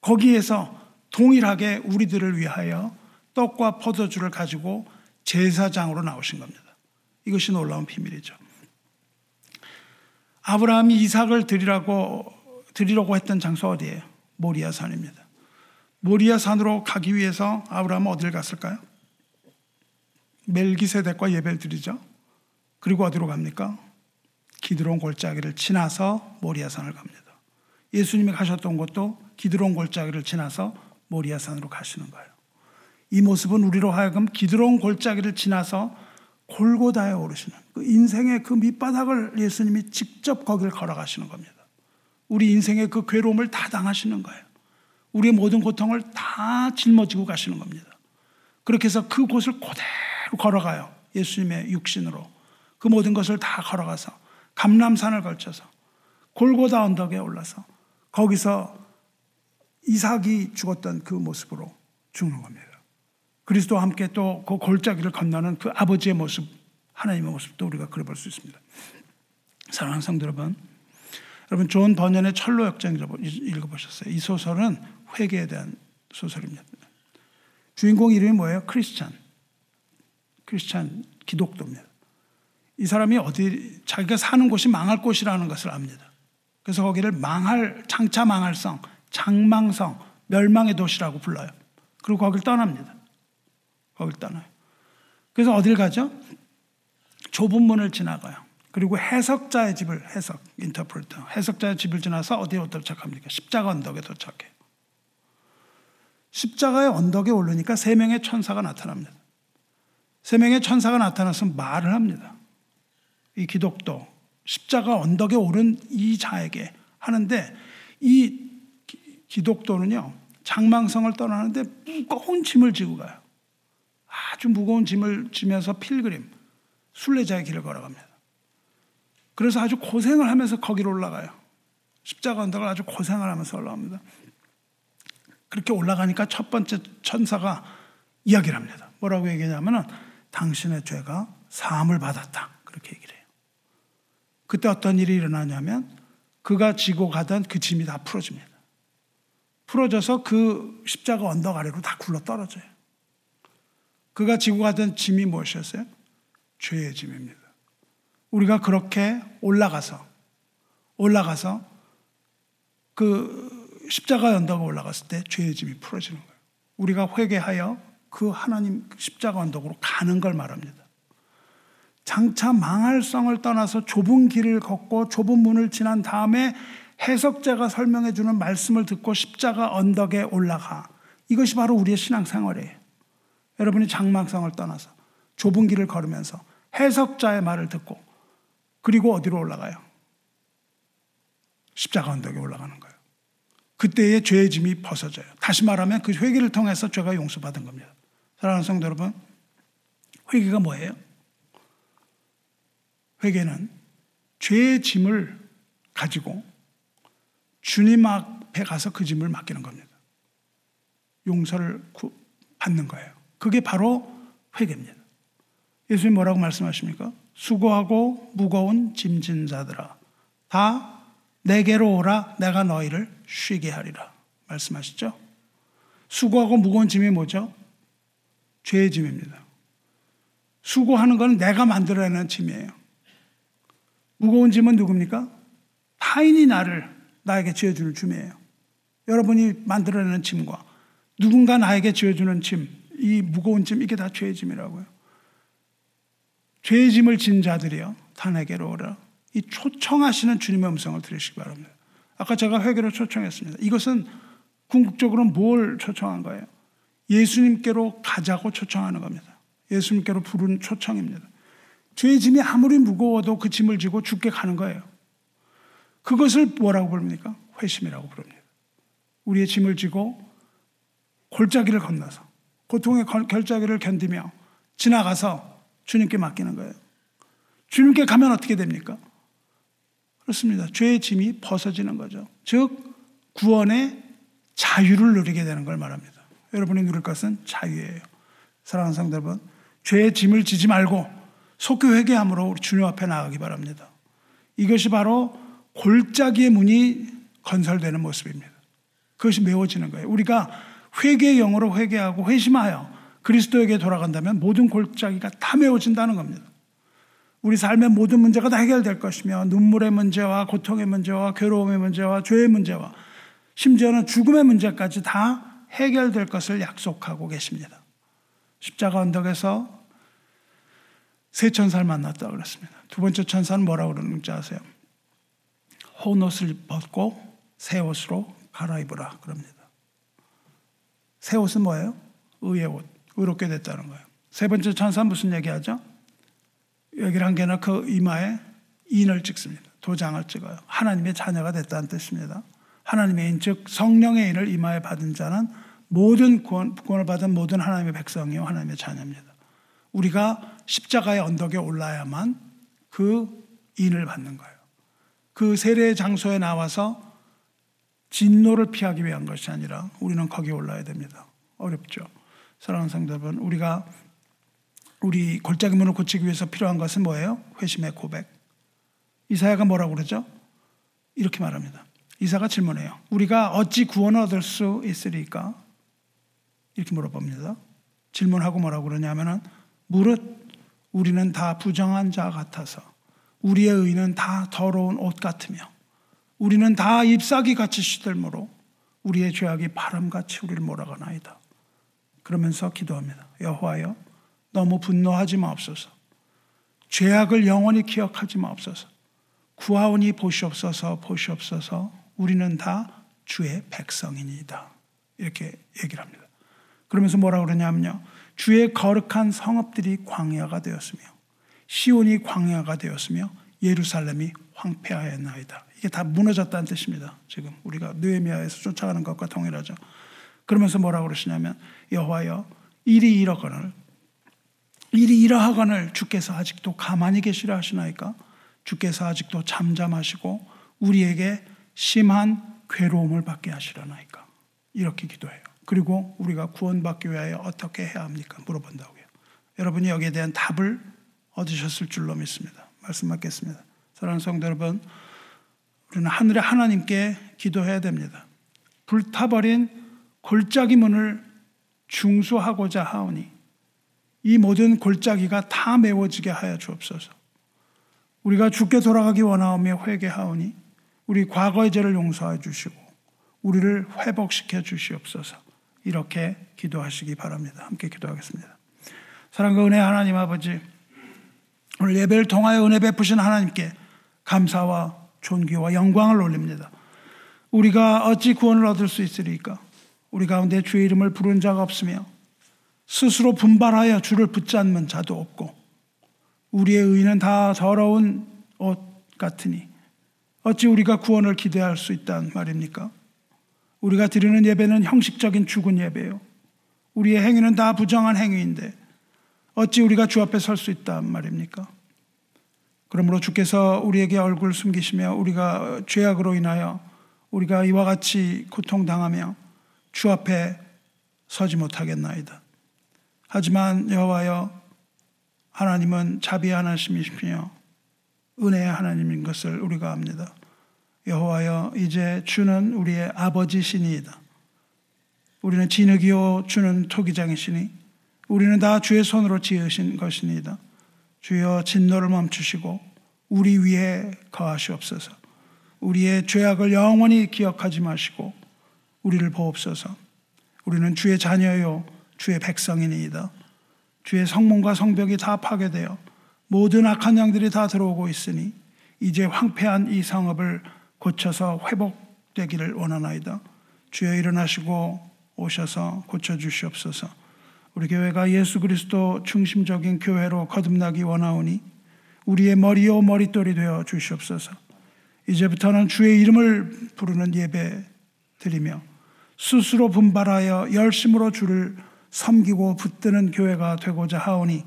Speaker 1: 거기에서 동일하게 우리들을 위하여 떡과 포도주를 가지고 제사장으로 나오신 겁니다. 이것이 놀라운 비밀이죠. 아브라함이 이삭을 드리라고 드리려고 했던 장소 어디예요? 모리아 산입니다. 모리아 산으로 가기 위해서 아브라함은 어디를 갔을까요? 멜기세덱과 예배를 드리죠. 그리고 어디로 갑니까? 기드론 골짜기를 지나서 모리아 산을 갑니다. 예수님이 가셨던 곳도 기드론 골짜기를 지나서 모리아 산으로 가시는 거예요. 이 모습은 우리로 하여금 기드론 골짜기를 지나서 골고다에 오르시는 그 인생의 그 밑바닥을 예수님이 직접 거기를 걸어가시는 겁니다. 우리 인생의 그 괴로움을 다 당하시는 거예요. 우리의 모든 고통을 다 짊어지고 가시는 겁니다. 그렇게 해서 그 곳을 그대로 걸어가요. 예수님의 육신으로. 그 모든 것을 다 걸어가서 감람산을 걸쳐서 골고다 언덕에 올라서 거기서 이삭이 죽었던 그 모습으로 죽는 겁니다. 그리스도와 함께 또 그 골짜기를 건너는 그 아버지의 모습, 하나님의 모습도 우리가 그려 볼 수 있습니다. 사랑하는 성도 여러분, 여러분 좋은 번연의 철로 역정 읽어보셨어요. 이 소설은 회개에 대한 소설입니다. 주인공 이름이 뭐예요? 크리스찬. 크리스찬 기독도입니다. 이 사람이 어디 자기가 사는 곳이 망할 곳이라는 것을 압니다. 그래서 거기를 망할 장차 망할 성, 장망성, 멸망의 도시라고 불러요. 그리고 거기를 떠납니다. 거길 떠나요. 그래서 어딜 가죠? 좁은 문을 지나가요. 그리고 해석자의 집을 해석, 인터프리터, 해석자의 집을 지나서 어디에 도착합니까? 십자가 언덕에 도착해요. 십자가의 언덕에 오르니까 세 명의 천사가 나타납니다. 세 명의 천사가 나타나서 말을 합니다. 이 기독도, 십자가 언덕에 오른 이 자에게 하는데 이 기독도는요, 장망성을 떠나는데 무거운 짐을 지고 가요. 아주 무거운 짐을 지면서 필그림, 순례자의 길을 걸어갑니다. 그래서 아주 고생을 하면서 거기로 올라가요. 십자가 언덕을 아주 고생을 하면서 올라갑니다. 그렇게 올라가니까 첫 번째 천사가 이야기를 합니다. 뭐라고 얘기하냐면은 당신의 죄가 사함을 받았다. 그렇게 얘기를 해요. 그때 어떤 일이 일어나냐면 그가 지고 가던 그 짐이 다 풀어집니다. 풀어져서 그 십자가 언덕 아래로 다 굴러 떨어져요. 그가 지고 가던 짐이 무엇이었어요? 죄의 짐입니다. 우리가 그렇게 올라가서 올라가서 그 십자가 언덕에 올라갔을 때 죄의 짐이 풀어지는 거예요. 우리가 회개하여 그 하나님 십자가 언덕으로 가는 걸 말합니다. 장차 망할 성을 떠나서 좁은 길을 걷고 좁은 문을 지난 다음에 해석자가 설명해 주는 말씀을 듣고 십자가 언덕에 올라가. 이것이 바로 우리의 신앙생활이에요. 여러분이 장막성을 떠나서 좁은 길을 걸으면서 해석자의 말을 듣고 그리고 어디로 올라가요? 십자가 언덕에 올라가는 거예요. 그때의 죄의 짐이 벗어져요. 다시 말하면 그 회개를 통해서 죄가 용서받은 겁니다. 사랑하는 성도 여러분, 회개가 뭐예요? 회개는 죄의 짐을 가지고 주님 앞에 가서 그 짐을 맡기는 겁니다. 용서를 받는 거예요. 그게 바로 회개입니다. 예수님 뭐라고 말씀하십니까? 수고하고 무거운 짐진 자들아 다 내게로 오라 내가 너희를 쉬게 하리라 말씀하시죠? 수고하고 무거운 짐이 뭐죠? 죄의 짐입니다. 수고하는 건 내가 만들어내는 짐이에요. 무거운 짐은 누굽니까? 타인이 나를 나에게 지어주는 짐이에요. 여러분이 만들어내는 짐과 누군가 나에게 지어주는 짐, 이 무거운 짐, 이게 다 죄의 짐이라고요. 죄의 짐을 진 자들이요. 다 내게로 오라. 이 초청하시는 주님의 음성을 들으시기 바랍니다. 아까 제가 회개를 초청했습니다. 이것은 궁극적으로 뭘 초청한 거예요? 예수님께로 가자고 초청하는 겁니다. 예수님께로 부른 초청입니다. 죄의 짐이 아무리 무거워도 그 짐을 지고 죽게 가는 거예요. 그것을 뭐라고 부릅니까? 회심이라고 부릅니다. 우리의 짐을 지고 골짜기를 건너서 고통의 결짜기를 견디며 지나가서 주님께 맡기는 거예요. 주님께 가면 어떻게 됩니까? 그렇습니다. 죄의 짐이 벗어지는 거죠. 즉 구원의 자유를 누리게 되는 걸 말합니다. 여러분이 누릴 것은 자유예요. 사랑하는 성도 여러분, 죄의 짐을 지지 말고 속교 회개함으로 우리 주님 앞에 나가기 바랍니다. 이것이 바로 골짜기의 문이 건설되는 모습입니다. 그것이 메워지는 거예요. 우리가 회개의 영으로 회개하고 회심하여 그리스도에게 돌아간다면 모든 골짜기가 다 메워진다는 겁니다. 우리 삶의 모든 문제가 다 해결될 것이며 눈물의 문제와 고통의 문제와 괴로움의 문제와 죄의 문제와 심지어는 죽음의 문제까지 다 해결될 것을 약속하고 계십니다. 십자가 언덕에서 세 천사를 만났다고 그랬습니다. 두 번째 천사는 뭐라고 그러는지 아세요? 혼옷을 벗고 새 옷으로 갈아입으라 그럽니다. 새 옷은 뭐예요? 의의 옷. 의롭게 됐다는 거예요. 세 번째 천사는 무슨 얘기하죠? 개는 그 이마에 인을 찍습니다. 도장을 찍어요. 하나님의 자녀가 됐다는 뜻입니다. 하나님의 인, 즉 성령의 인을 이마에 받은 자는 모든 구원, 구원 을 받은 모든 하나님의 백성이요 하나님의 자녀입니다. 우리가 십자가의 언덕에 올라야만 그 인을 받는 거예요. 그 세례의 장소에 나와서 진노를 피하기 위한 것이 아니라 우리는 거기에 올라야 됩니다. 어렵죠. 사랑하는 성도 여러분, 우리가 우리 골짜기 문을 고치기 위해서 필요한 것은 뭐예요? 회심의 고백. 이사야가 뭐라고 그러죠? 이렇게 말합니다. 이사가 질문해요. 우리가 어찌 구원을 얻을 수 있으리까? 이렇게 물어봅니다. 질문하고 뭐라고 그러냐면은 무릇 우리는 다 부정한 자 같아서 우리의 의는 다 더러운 옷 같으며 우리는 다 잎사귀 같이 시들므로 우리의 죄악이 바람같이 우리를 몰아가나이다. 그러면서 기도합니다. 여호와여 너무 분노하지 마옵소서. 죄악을 영원히 기억하지 마옵소서. 구하오니 보시옵소서 보시옵소서 우리는 다 주의 백성이니다. 이렇게 얘기를 합니다. 그러면서 뭐라 그러냐면요. 주의 거룩한 성읍들이 광야가 되었으며 시온이 광야가 되었으며 예루살렘이 황폐하였나이다. 이게 다 무너졌다는 뜻입니다. 지금 우리가 느헤미야에서 쫓아가는 것과 동일하죠. 그러면서 뭐라고 그러시냐면 여호와여 일이 이러거늘 일이 이러하거늘 주께서 아직도 가만히 계시려 하시나이까 주께서 아직도 잠잠하시고 우리에게 심한 괴로움을 받게 하시려나이까 이렇게 기도해요. 그리고 우리가 구원받기 위하여 어떻게 해야 합니까? 물어본다고요. 여러분이 여기에 대한 답을 얻으셨을 줄로 믿습니다. 말씀 받겠습니다. 사랑하는 성도 여러분, 우리는 하늘의 하나님께 기도해야 됩니다. 불타버린 골짜기 문을 중수하고자 하오니 이 모든 골짜기가 다 메워지게 하여 주옵소서. 우리가 죽게 돌아가기 원하오며 회개하오니 우리 과거의 죄를 용서해 주시고 우리를 회복시켜 주시옵소서. 이렇게 기도하시기 바랍니다. 함께 기도하겠습니다. 사랑과 은혜 하나님 아버지, 오늘 예배를 통하여 은혜 베푸신 하나님께 감사와 존귀와 영광을 올립니다. 우리가 어찌 구원을 얻을 수 있으리까? 우리 가운데 주의 이름을 부른 자가 없으며 스스로 분발하여 주를 붙잡는 자도 없고 우리의 의는 다 더러운 옷 같으니 어찌 우리가 구원을 기대할 수 있단 말입니까? 우리가 드리는 예배는 형식적인 죽은 예배요. 우리의 행위는 다 부정한 행위인데 어찌 우리가 주 앞에 설 수 있단 말입니까? 그러므로 주께서 우리에게 얼굴 숨기시며 우리가 죄악으로 인하여 우리가 이와 같이 고통당하며 주 앞에 서지 못하겠나이다. 하지만 여호와여 하나님은 자비의 하나님이시며 은혜의 하나님인 것을 우리가 압니다. 여호와여 이제 주는 우리의 아버지시니이다. 우리는 진흙이요 주는 토기장이시니 우리는 다 주의 손으로 지으신 것이니이다. 주여 진노를 멈추시고 우리 위에 거하시옵소서. 우리의 죄악을 영원히 기억하지 마시고 우리를 보옵소서. 우리는 주의 자녀요 주의 백성이니이다. 주의 성문과 성벽이 다 파괴되어 모든 악한 양들이 다 들어오고 있으니 이제 황폐한 이 성읍을 고쳐서 회복되기를 원하나이다. 주여 일어나시고 오셔서 고쳐 주시옵소서. 우리 교회가 예수 그리스도 중심적인 교회로 거듭나기 원하오니 우리의 머리요 머릿돌이 되어 주시옵소서. 이제부터는 주의 이름을 부르는 예배 드리며 스스로 분발하여 열심으로 주를 섬기고 붙드는 교회가 되고자 하오니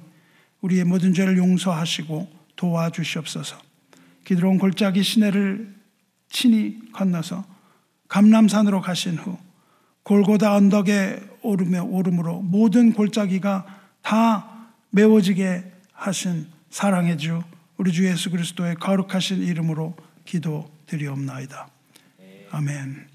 Speaker 1: 우리의 모든 죄를 용서하시고 도와주시옵소서. 기드론 골짜기 시내를 친히 건너서 감람산으로 가신 후 골고다 언덕에 오르며 오름으로 모든 골짜기가 다 메워지게 하신 사랑의 주 우리 주 예수 그리스도의 거룩하신 이름으로 기도드리옵나이다. 아멘.